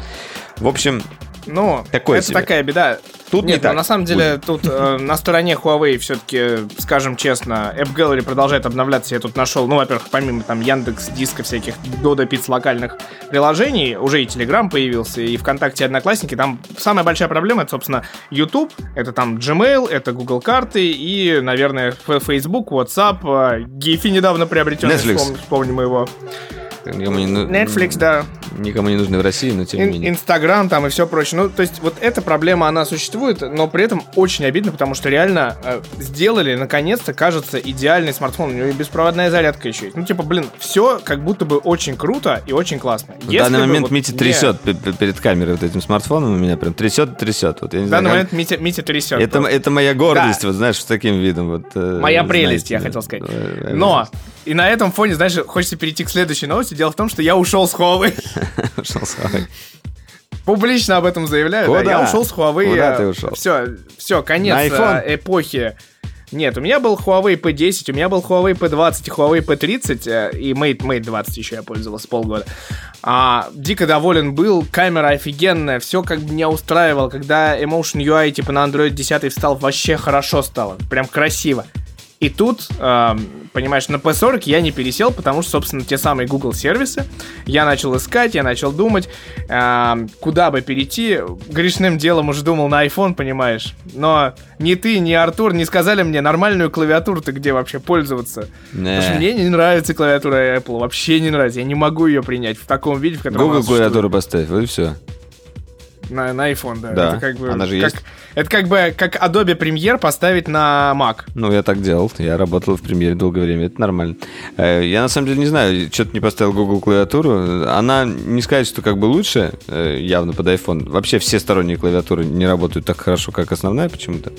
В общем, Ну, Такое это себе. такая беда. Тут Нет, не так но на самом деле тут э, на стороне Huawei все-таки, скажем честно, App Gallery продолжает обновляться. Я тут нашел, ну, во-первых, помимо там Яндекс Диска всяких Dodo Pits локальных приложений, уже и Telegram появился, и ВКонтакте и Одноклассники. Там самая большая проблема, это, собственно, YouTube, это там Gmail, это Google карты и, наверное, Facebook, WhatsApp, э, Гифи недавно приобретенный, Netflix. вспом- вспомним его. Никому не, ну- Netflix, да. никому не нужны в России, но тем не менее. Инстаграм там и все прочее. Ну, то есть, вот эта проблема, она существует, но при этом очень обидно, потому что реально э, сделали, наконец-то, кажется, идеальный смартфон. У него и беспроводная зарядка еще есть. Ну, типа, блин, все как будто бы очень круто и очень классно. В Если данный бы момент вот Митя трясет пе- перед камерой вот этим смартфоном у меня прям трясет, трясет. Вот я не В знаю, данный как- момент Митя, Митя трясет. это, просто. это моя гордость, Да. вот знаешь, с таким видом. Вот, э, Моя знаете, прелесть, я да. хотел сказать. Э, Но, и на этом фоне, знаешь, хочется перейти к следующей новости. Дело в том, что я ушел с Huawei. [LAUGHS] Ушел с Huawei. Публично об этом заявляю. да. Я ушел с Huawei. Куда ты ушел? Все, все, конец э, эпохи. Нет, у меня был Huawei P10, у меня был Huawei P20 и Huawei P30, э, и Mate, Mate 20 еще я пользовался полгода. А, дико доволен был, камера офигенная, все как бы меня устраивало. Когда Emotion UI типа на Android 10 встал, вообще хорошо стало, прям красиво. И тут, эм, понимаешь, на P40 я не пересел, потому что, собственно, те самые Google сервисы. Я начал искать, я начал думать, эм, куда бы перейти. Грешным делом уже думал на iPhone, понимаешь. Но ни ты, ни Артур не сказали мне нормальную клавиатуру ты где вообще пользоваться. Потому что Не. мне не нравится клавиатура Apple, вообще не нравится. Я не могу ее принять в таком виде, в котором Google клавиатуру поставь, вот и все. На, на iPhone, да. Да, Это как бы, она же как- есть. Это как бы как Adobe Premiere поставить на Mac. Ну, я так делал. Я работал в премьере долгое время. Это нормально. Э, Я на самом деле не знаю, что-то не поставил Google клавиатуру. Она не сказать, что как бы лучше, э, явно под iPhone. Вообще все сторонние клавиатуры не работают так хорошо, как основная почему-то.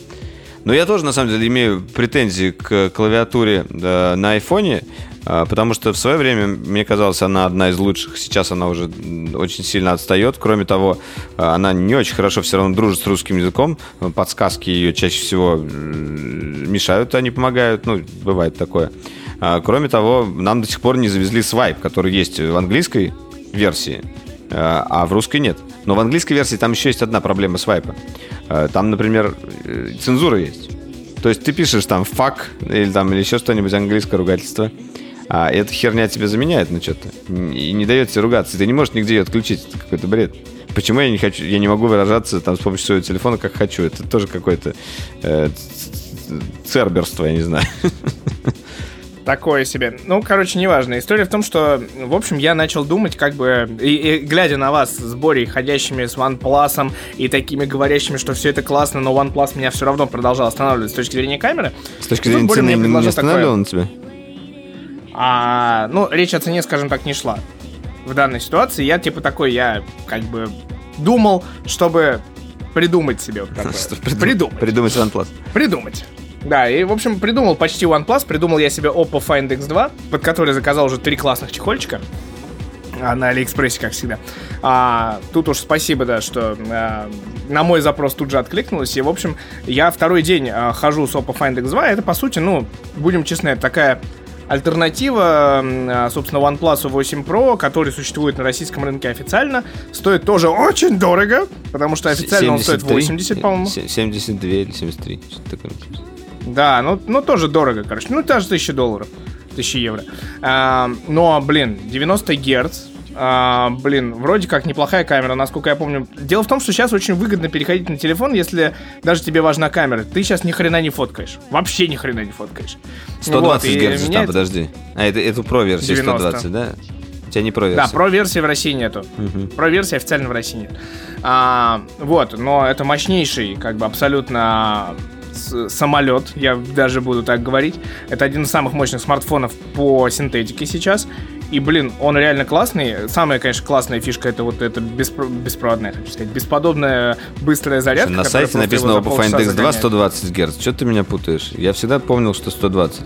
Но я тоже, на самом деле, имею претензии к клавиатуре э, на айфоне, э, потому что в свое время мне казалось, она одна из лучших. Сейчас она уже очень сильно отстает. Кроме того, э, она не очень хорошо все равно дружит с русским языком. Подсказки ее чаще всего мешают, а не помогают. Ну, бывает такое. Кроме того, нам до сих пор не завезли свайп, который есть в английской версии, а в русской нет. Но в английской версии там еще есть одна проблема свайпа. Э, Там, например, э, цензура есть. То есть ты пишешь там fuck или там или еще что-нибудь английское ругательство, А эта херня тебя заменяет на что-то. И не дает тебе ругаться. Ты не можешь нигде ее отключить. Это какой-то бред. Почему я не хочу, я не могу выражаться там с помощью своего телефона, как хочу? Это тоже какое-то э, церберство, я не знаю. [LAUGHS] Такое себе. Ну, короче, неважно. История в том, что, в общем, я начал думать, как бы, и, и глядя на вас с Борей, ходящими с OnePlus, и такими говорящими, что все это классно, но OnePlus меня все равно продолжал останавливать с точки зрения камеры. С точки зрения цены не, не останавливал он тебя? А, ну, речь о цене, скажем так, не шла. В данной ситуации я, типа, такой, я, как бы, думал, чтобы придумать себе вот такое. [LAUGHS] Придумать. Придумать OnePlus. Придумать. Да, и, в общем, придумал почти OnePlus, придумал я себе Oppo Find X2, под который заказал уже три классных чехольчика. А, на Алиэкспрессе, как всегда. А, тут уж спасибо, да, что а, на мой запрос тут же откликнулось. И, в общем, я второй день а, хожу с Oppo Find X2. Это, по сути, ну, будем честны, это такая альтернатива, а, собственно, OnePlus 8 Pro, который существует на российском рынке официально, стоит тоже очень дорого, потому что официально 73, он стоит 80, по-моему. 72 или 73, что-то такое. Да, ну, ну тоже дорого, короче. Ну, даже 1000 долларов. 1000 евро. А, но, блин, 90 герц. А, блин, вроде как неплохая камера, насколько я помню. Дело в том, что сейчас очень выгодно переходить на телефон, если даже тебе важна камера. Ты сейчас ни хрена не фоткаешь. Вообще ни хрена не фоткаешь. 120 вот, герц там, подожди. А, это, это Pro-версия 120, да? У тебя не Pro-версия. Да, Pro-версии в России нету. Угу. Pro-версии официально в России нет. А, вот, но это мощнейший, как бы абсолютно самолет, я даже буду так говорить. Это один из самых мощных смартфонов по синтетике сейчас. И, блин, он реально классный. Самая, конечно, классная фишка это вот эта беспро- беспроводная, хочу сказать, бесподобная быстрая зарядка. На сайте написано по Find X2 120 Гц. Что ты меня путаешь? Я всегда помнил, что 120.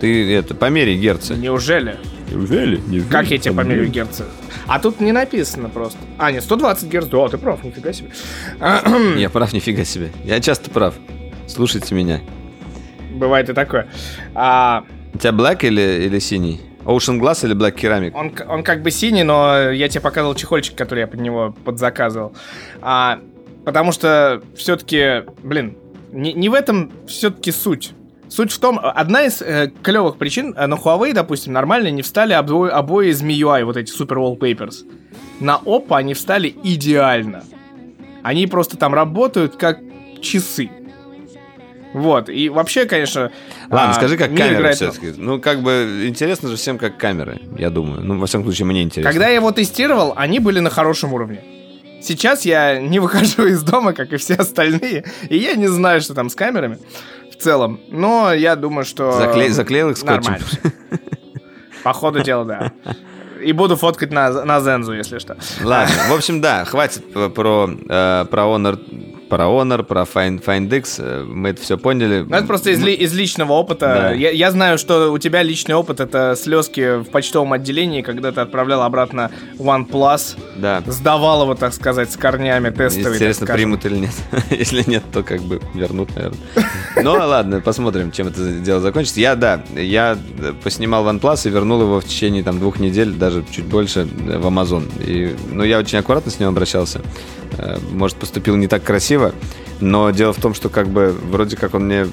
Ты это, помери герцы. Неужели? Неужели? Неужели? Как я тебе померю герцы? А тут не написано просто. А, нет, 120 Гц. Да, ты прав, нифига себе. Я прав, нифига себе. Я часто прав. Слушайте меня. Бывает и такое. А... У тебя black или, или синий? Ocean Glass или Black Ceramic? Он, он как бы синий, но я тебе показывал чехольчик, который я под него подзаказывал. А, потому что все-таки, блин, не, не в этом все-таки суть. Суть в том, одна из э, клевых причин, э, на Huawei, допустим, нормально не встали обои, обои из MIUI, вот эти Super Wallpapers. На Oppo они встали идеально. Они просто там работают как часы. Вот, и вообще, конечно... Ладно, а, скажи, как камера играет... все-таки. Ну, как бы, интересно же всем, как камеры, я думаю. Ну, во всяком случае, мне интересно. Когда я его тестировал, они были на хорошем уровне. Сейчас я не [LAUGHS] выхожу из дома, как и все остальные, и я не знаю, что там с камерами в целом. Но я думаю, что... Закле... Заклеил их скотчем? По ходу дела, да. И буду фоткать на, на Зензу, если что. Ладно, в общем, да, хватит про, э, про Honor про Honor, про Find, FindX, э, мы это все поняли. Ну, это просто из, ли, из личного опыта. Да. Я, я знаю, что у тебя личный опыт — это слезки в почтовом отделении, когда ты отправлял обратно OnePlus, да. сдавал его, так сказать, с корнями тестовый. Интересно, примут или нет. [LAUGHS] Если нет, то как бы вернут, наверное. Ну, ладно, посмотрим, чем это дело закончится. Я, да, я поснимал OnePlus и вернул его в течение там двух недель, даже чуть больше, в Amazon. И, ну, я очень аккуратно с ним обращался. Э, может, поступил не так красиво, но дело в том, что как бы вроде как он мне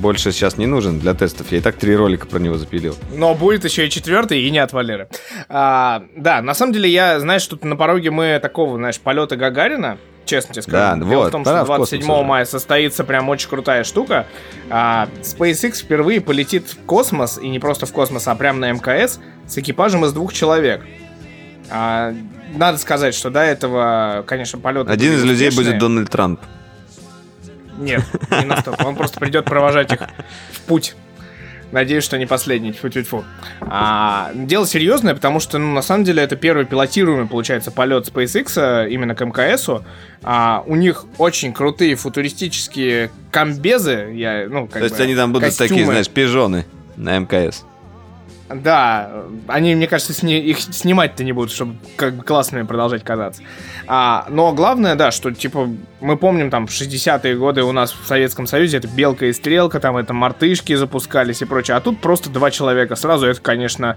больше сейчас не нужен для тестов. Я и так три ролика про него запилил. Но будет еще и четвертый, и не от Валеры. А, да, на самом деле, я, знаешь, тут на пороге мы такого, знаешь, полета Гагарина, честно тебе скажу. Да, Дело вот, в том, что 27 мая состоится прям очень крутая штука. А, SpaceX впервые полетит в космос, и не просто в космос, а прям на МКС, с экипажем из двух человек. А, надо сказать, что до этого, конечно, полет. Один из людей будет Дональд Трамп. Нет, не настолько. Он просто придет провожать их в путь. Надеюсь, что не последний. Тьфу -тьфу -тьфу. А, дело серьезное, потому что, ну, на самом деле, это первый пилотируемый, получается, полет SpaceX а, именно к МКСу. А, у них очень крутые футуристические комбезы. Я, ну, как То есть бы, они там будут костюмы. такие, знаешь, пижоны на МКС. Да, они, мне кажется, сни их снимать-то не будут, чтобы как бы классными продолжать казаться. А, но главное, да, что, типа, мы помним, там, в 60-е годы у нас в Советском Союзе это белка и стрелка, там, это мартышки запускались и прочее. А тут просто два человека сразу. Это, конечно,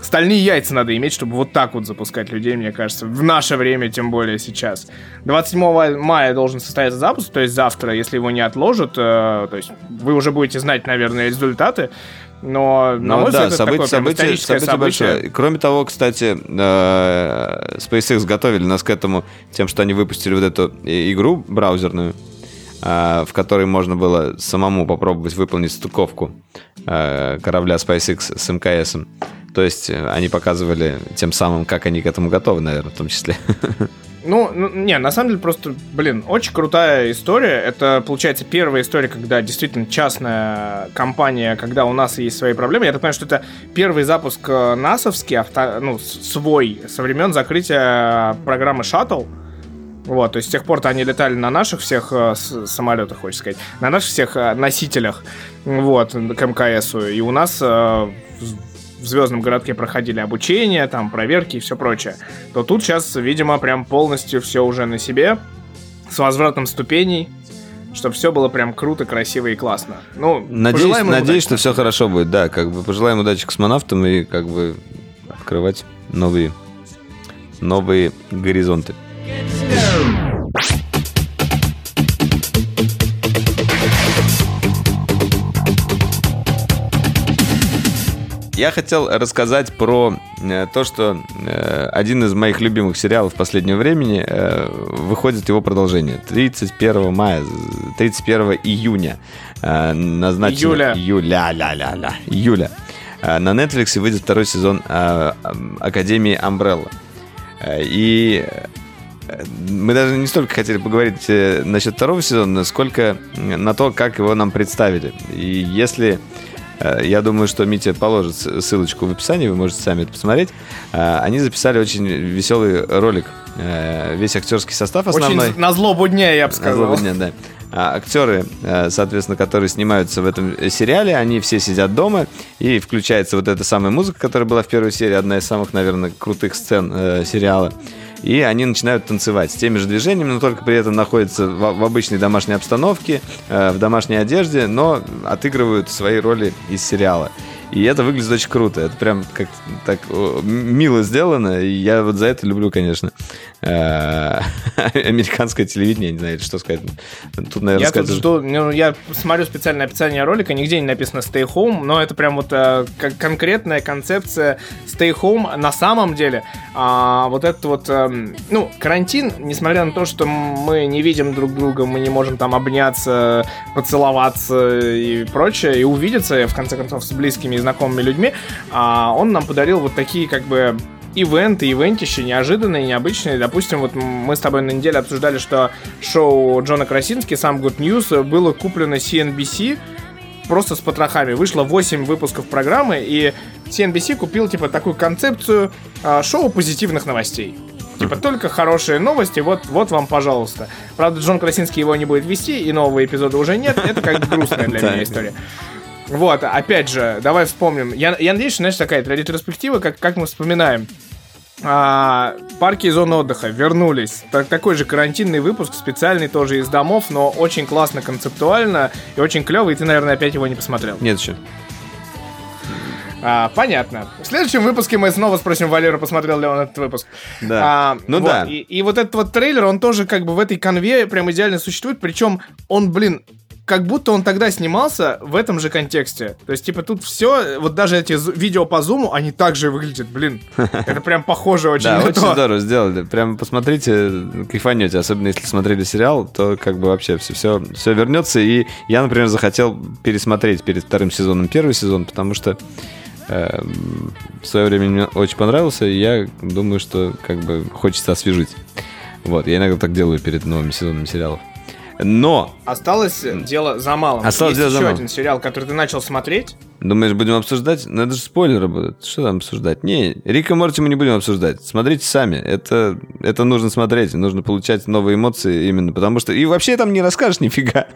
стальные яйца надо иметь, чтобы вот так вот запускать людей, мне кажется. В наше время, тем более сейчас. 27 мая должен состояться запуск, то есть завтра, если его не отложат, э, то есть вы уже будете знать, наверное, результаты. Но, на Ну мой да, взгляд, это событие, такое событие, событие событие. большое. Кроме того, кстати, э, SpaceX готовили нас к этому тем, что они выпустили вот эту игру браузерную, э, в которой можно было самому попробовать выполнить стыковку э, корабля SpaceX с МКС. То есть они показывали тем самым, как они к этому готовы, наверное, в том числе. [LAUGHS] Ну, ну, не, на самом деле просто, блин, очень крутая история. Это, получается, первая история, когда действительно частная компания, когда у нас есть свои проблемы. Я так понимаю, что это первый запуск э, насовский, авто, ну, свой, со времен закрытия программы Shuttle. Вот, то есть с тех пор-то они летали на наших всех э, самолетах, хочешь сказать, на наших всех э, носителях, вот, к МКСу. И у нас в Звездном городке проходили обучение, там, проверки и все прочее. То тут сейчас, видимо, прям полностью все уже на себе, с возвратом ступеней, чтобы все было прям круто, красиво и классно. Ну, Надеюсь, надеюсь удачи. что все хорошо будет, да, как бы пожелаем удачи космонавтам и как бы открывать новые, новые горизонты. Я хотел рассказать про э, то, что э, один из моих любимых сериалов последнего времени э, выходит его продолжение. 31 мая, 31 июня назначено... Июля. Июля, ля, ля, ля, июля. На Netflix выйдет второй сезон Академии. Э, И мы даже не столько хотели поговорить насчет второго сезона, сколько на то, как его нам представили. И если я думаю, что Митя положит ссылочку в описании, вы можете сами это посмотреть. Э, Они записали очень веселый ролик. Э, Весь актерский состав основной. Очень на злобу дня, я бы На сказал. злобу дня, да. А актеры, э, соответственно, которые снимаются в этом сериале, они все сидят дома, и включается вот эта самая музыка, которая была в первой серии, одна из самых, наверное, крутых сцен э, сериала. И они начинают танцевать с теми же движениями, но только при этом находятся в, в обычной домашней обстановке, э, в домашней одежде, но отыгрывают свои роли из сериала. И это выглядит очень круто. Это прям как так мило сделано. И я вот за это люблю, конечно, э, [LAUGHS] американское телевидение. Не знаю, что сказать. Тут, наверное, Я тут сказать... жду, ну, я смотрю специальное описание ролика, нигде не написано Stay Home, но это прям вот э, как конкретная концепция Stay Home на самом деле. А, вот этот вот, эм, ну, карантин, несмотря на то, что мы не видим друг друга, мы не можем там обняться, поцеловаться и прочее, и увидеться, в конце концов, с близкими знакомыми людьми, а, он нам подарил вот такие, как бы, ивенты, ивентища неожиданные, необычные. Допустим, вот мы с тобой на неделе обсуждали, что шоу Джона Красински, сам Good News, было куплено CNBC просто с потрохами. Вышло 8 выпусков программы, и CNBC купил, типа, такую концепцию а, шоу позитивных новостей. Типа, только хорошие новости, вот, вот вам, пожалуйста. Правда, Джон Красинский его не будет вести, и нового эпизода уже нет. Это как бы грустная для [LAUGHS] меня история. Вот, опять же, давай вспомним. Я, я надеюсь, что, знаешь, такая ретроспектива, как, как мы вспоминаем. А, парки и зоны отдыха вернулись. Так- такой же карантинный выпуск, специальный тоже из домов, но очень классно концептуально и очень клевый, и ты, наверное, опять его не посмотрел. Нет еще. А, понятно. В следующем выпуске мы снова спросим Валеру, посмотрел ли он этот выпуск. Да. А, Ну вот, да. И, и вот этот вот трейлер, он тоже как бы в этой конве прям идеально существует. Причем он, блин, как будто он тогда снимался в этом же контексте. То есть, типа, тут все, вот даже эти видео по зуму, они также выглядят, блин. [LAUGHS] Это прям похоже очень Да, очень здорово сделали. Прям посмотрите, кайфанете. Особенно если смотрели сериал, то как бы вообще все, все, все вернется. И я, например, захотел пересмотреть перед вторым сезоном первый сезон, потому что в свое время мне очень понравился, и я думаю, что как бы хочется освежить. Вот, я иногда так делаю перед новыми сезонами сериалов. Но, Осталось дело за малым. Осталось Есть дело за еще малым. один сериал, который ты начал смотреть. думаешь, будем обсуждать? Ну, это же спойлеры будут. Что там обсуждать? Не, Рика Морти мы не будем обсуждать. Смотрите сами. Это, это нужно смотреть. Нужно получать новые эмоции именно потому что... И вообще там не расскажешь нифига.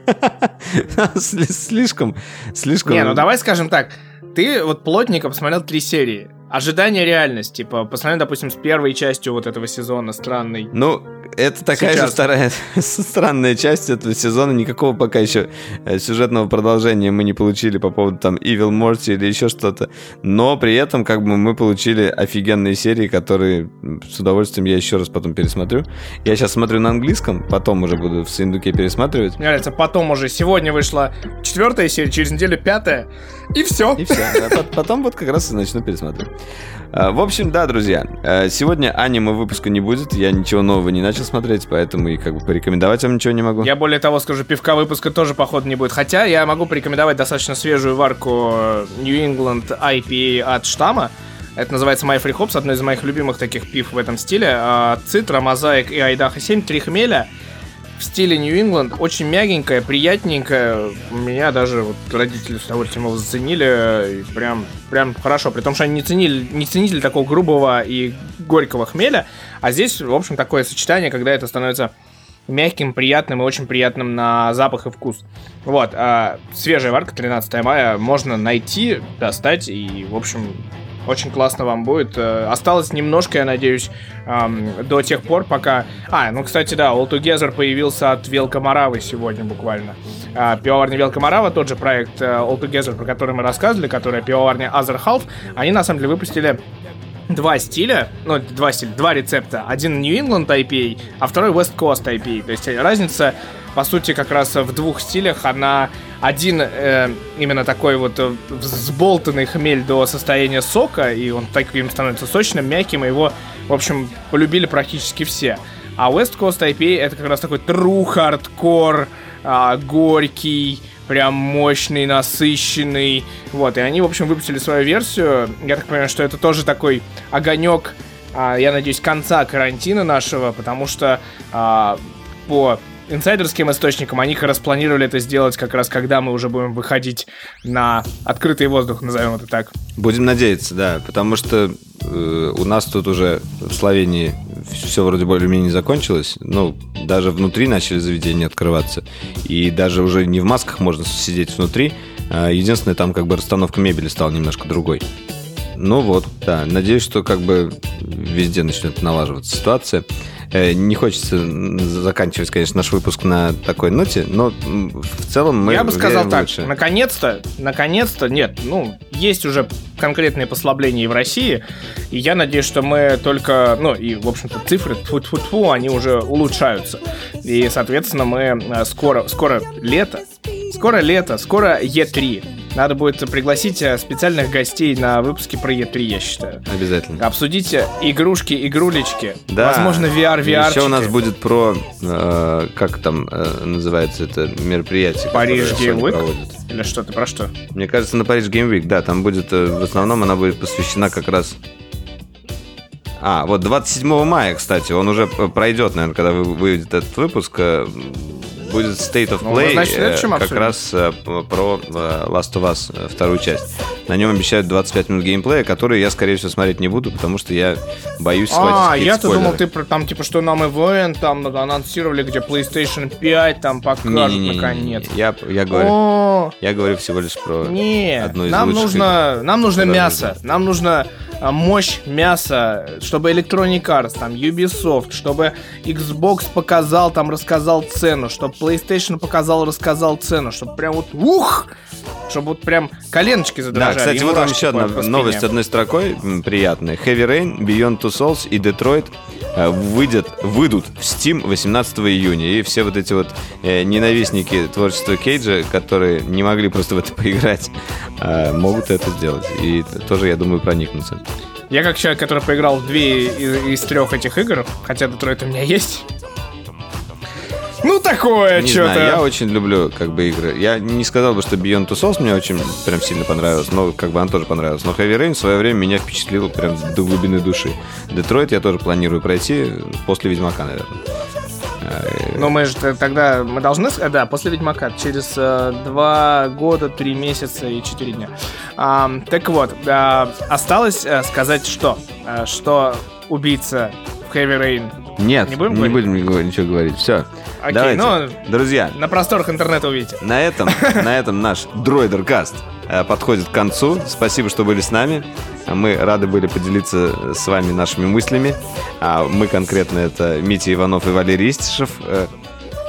Сли- [LAUGHS] Слишком, слишком... Не, ну давай скажем так. Ты вот плотненько посмотрел три серии. Ожидание реальность, типа, по сравнению, допустим, с первой частью вот этого сезона странной. Ну, это такая Сейчас. же вторая [LAUGHS] странная часть этого сезона. Никакого пока еще э, сюжетного продолжения мы не получили по поводу там Evil Morty или еще что-то. Но при этом как бы мы получили офигенные серии, которые с удовольствием я еще раз потом пересмотрю. Я сейчас смотрю на английском, потом уже буду в Синдуке пересматривать. Мне нравится, потом уже сегодня вышла четвертая серия, через неделю пятая, и все. И все. Да, потом вот как раз и начну пересматривать. А, в общем, да, друзья, э, сегодня аниме выпуска не будет, я ничего нового не начал смотреть, поэтому и как бы порекомендовать вам ничего не могу. Я более того скажу, пивка выпуска тоже, походу, не будет. Хотя я могу порекомендовать достаточно свежую варку э, New England IPA от штамма. Это называется My Free Hops, одно из моих любимых таких пив в этом стиле. А, Цитра, Мозаик и Айдаха 7, три хмеля в стиле Нью-Ингланд, очень мягенькая, приятненькая. Меня даже вот родители с удовольствием его заценили. Прям, прям хорошо. При том, что они не ценили, не ценители такого грубого и горького хмеля. А здесь, в общем, такое сочетание, когда это становится мягким, приятным и очень приятным на запах и вкус. Вот, а свежая варка 13 мая можно найти, достать и, в общем, очень классно вам будет. Э, осталось немножко, я надеюсь, до тех пор, пока... А, ну, кстати, да, All Together появился от Велкомаравы сегодня буквально. Э, пивоварня Велкомарава, тот же проект э, All Together, про который мы рассказывали, которая пивоварня Other Half, они, на самом деле, выпустили два стиля, ну, два стиля, два рецепта. Один New England IPA, а второй West Coast IPA. То есть разница, по сути, как раз в двух стилях. Она один э, именно такой вот э, взболтанный хмель до состояния сока, и он таким становится сочным, мягким, и его, в общем, полюбили практически все. А West Coast IPA это как раз такой true hardcore, э, горький, прям мощный, насыщенный. Вот, и они, в общем, выпустили свою версию. Я так понимаю, что это тоже такой огонек, э, я надеюсь, конца карантина нашего, потому что э, по инсайдерским источникам, они как раз планировали это сделать как раз, когда мы уже будем выходить на открытый воздух, назовем это так. Будем надеяться, да, потому что э, у нас тут уже в Словении все вроде более-менее закончилось, ну, даже внутри начали заведения открываться, и даже уже не в масках можно сидеть внутри, а единственное, там как бы расстановка мебели стала немножко другой. Ну вот, да, надеюсь, что как бы везде начнет налаживаться ситуация. Э, не хочется заканчивать, конечно, наш выпуск на такой ноте, но в целом мы... Я бы сказал так, лучше. наконец-то, наконец-то, нет, ну, есть уже конкретные послабления и в России, и я надеюсь, что мы только, ну, и, в общем-то, цифры, тьфу -тьфу -тьфу, они уже улучшаются. И, соответственно, мы э, скоро, скоро лето, скоро лето, скоро Е3. Надо будет пригласить э, специальных гостей на выпуске про E3, я считаю. Обязательно. Обсудить игрушки, игрулечки. Да. Возможно, VR, VR. Еще у нас будет про, э, как там э, называется это мероприятие. Париж Game Week? Или что-то, про что? Мне кажется, на Париж Game Week, да, там будет, э, в основном она будет посвящена как раз а, вот 27 мая, кстати, он уже пройдет, наверное, когда выйдет этот выпуск. Будет State of ну, Play, ну, значит, э, как раз э, про э, Last of Us вторую часть. На нем обещают 25 минут геймплея, которые я, скорее всего, смотреть не буду, потому что я боюсь схватить А, я-то думал, ты про там, типа, что нам ивент, там анонсировали, где PlayStation 5, там покажут не, не, не, наконец. Я, я говорю, я говорю всего лишь про Нет, одну из нам нужно, нам нужно мясо, нам нужно а, мощь мяса, чтобы Electronic Arts, там, Ubisoft, чтобы Xbox показал, там, рассказал цену, чтобы PlayStation показал, рассказал цену, чтобы прям вот ух, чтобы вот прям коленочки задрожали. Да, кстати, вот там еще одна новость одной строкой приятная. Heavy Rain, Beyond Two Souls и Detroit э, выйдет, выйдут в Steam 18 июня. И все вот эти вот э, ненавистники творчества Кейджа, которые не могли просто в это поиграть, э, могут это сделать. И тоже, я думаю, проникнуться. Я как человек, который поиграл в две из, из трех этих игр, хотя Детройт у меня есть, такое не что-то. Знаю, я очень люблю, как бы, игры. Я не сказал бы, что Beyond Two Souls мне очень прям сильно понравилось, но, как бы, он тоже понравился. Но Heavy Rain в свое время меня впечатлил прям до глубины души. Детройт я тоже планирую пройти после Ведьмака, наверное. Э, ну, мы же тогда, мы должны, да, после Ведьмака, через э, два года, три месяца и четыре дня. А, так вот, а, осталось э, сказать что? А, что убийца в Heavy Rain нет, не будем, не будем ничего говорить. Все. Окей, Давайте. ну, друзья. На просторах интернета увидите. На этом, на этом наш Дроидеркаст подходит к концу. Спасибо, что были с нами. Мы рады были поделиться с вами нашими мыслями. А мы конкретно это Митя Иванов и Валерий Истишев. Э,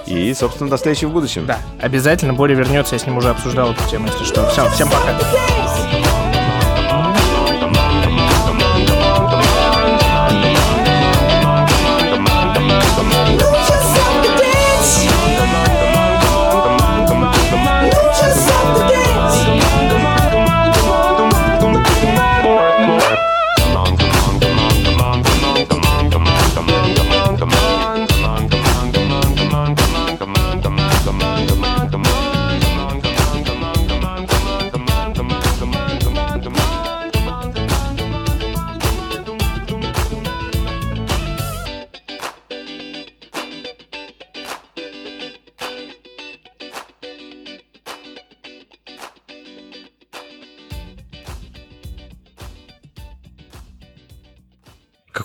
и, собственно, до встречи в будущем. Да, обязательно Боря вернется, я с ним уже обсуждал эту тему, если что. Все, всем пока.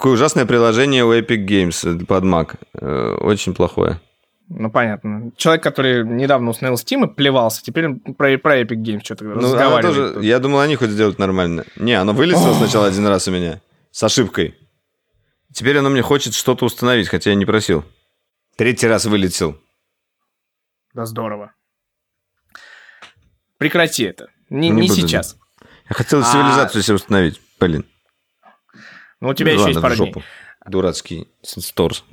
Какое ужасное приложение у Epic Games под Mac. Э, очень плохое. Ну, понятно. Человек, который недавно установил Steam и плевался, теперь про, про Epic Games что-то ну, разговаривает. Тоже, я думал, они хоть сделают нормально. Не, оно вылезло сначала один раз у меня. С ошибкой. Теперь оно мне хочет что-то установить, хотя я не просил. Третий раз вылетел. Да здорово. Прекрати это. Не, не, не сейчас. Я хотел цивилизацию а... себе установить, блин. Ну, у тебя еще есть пара дней. Дурацкий сторс.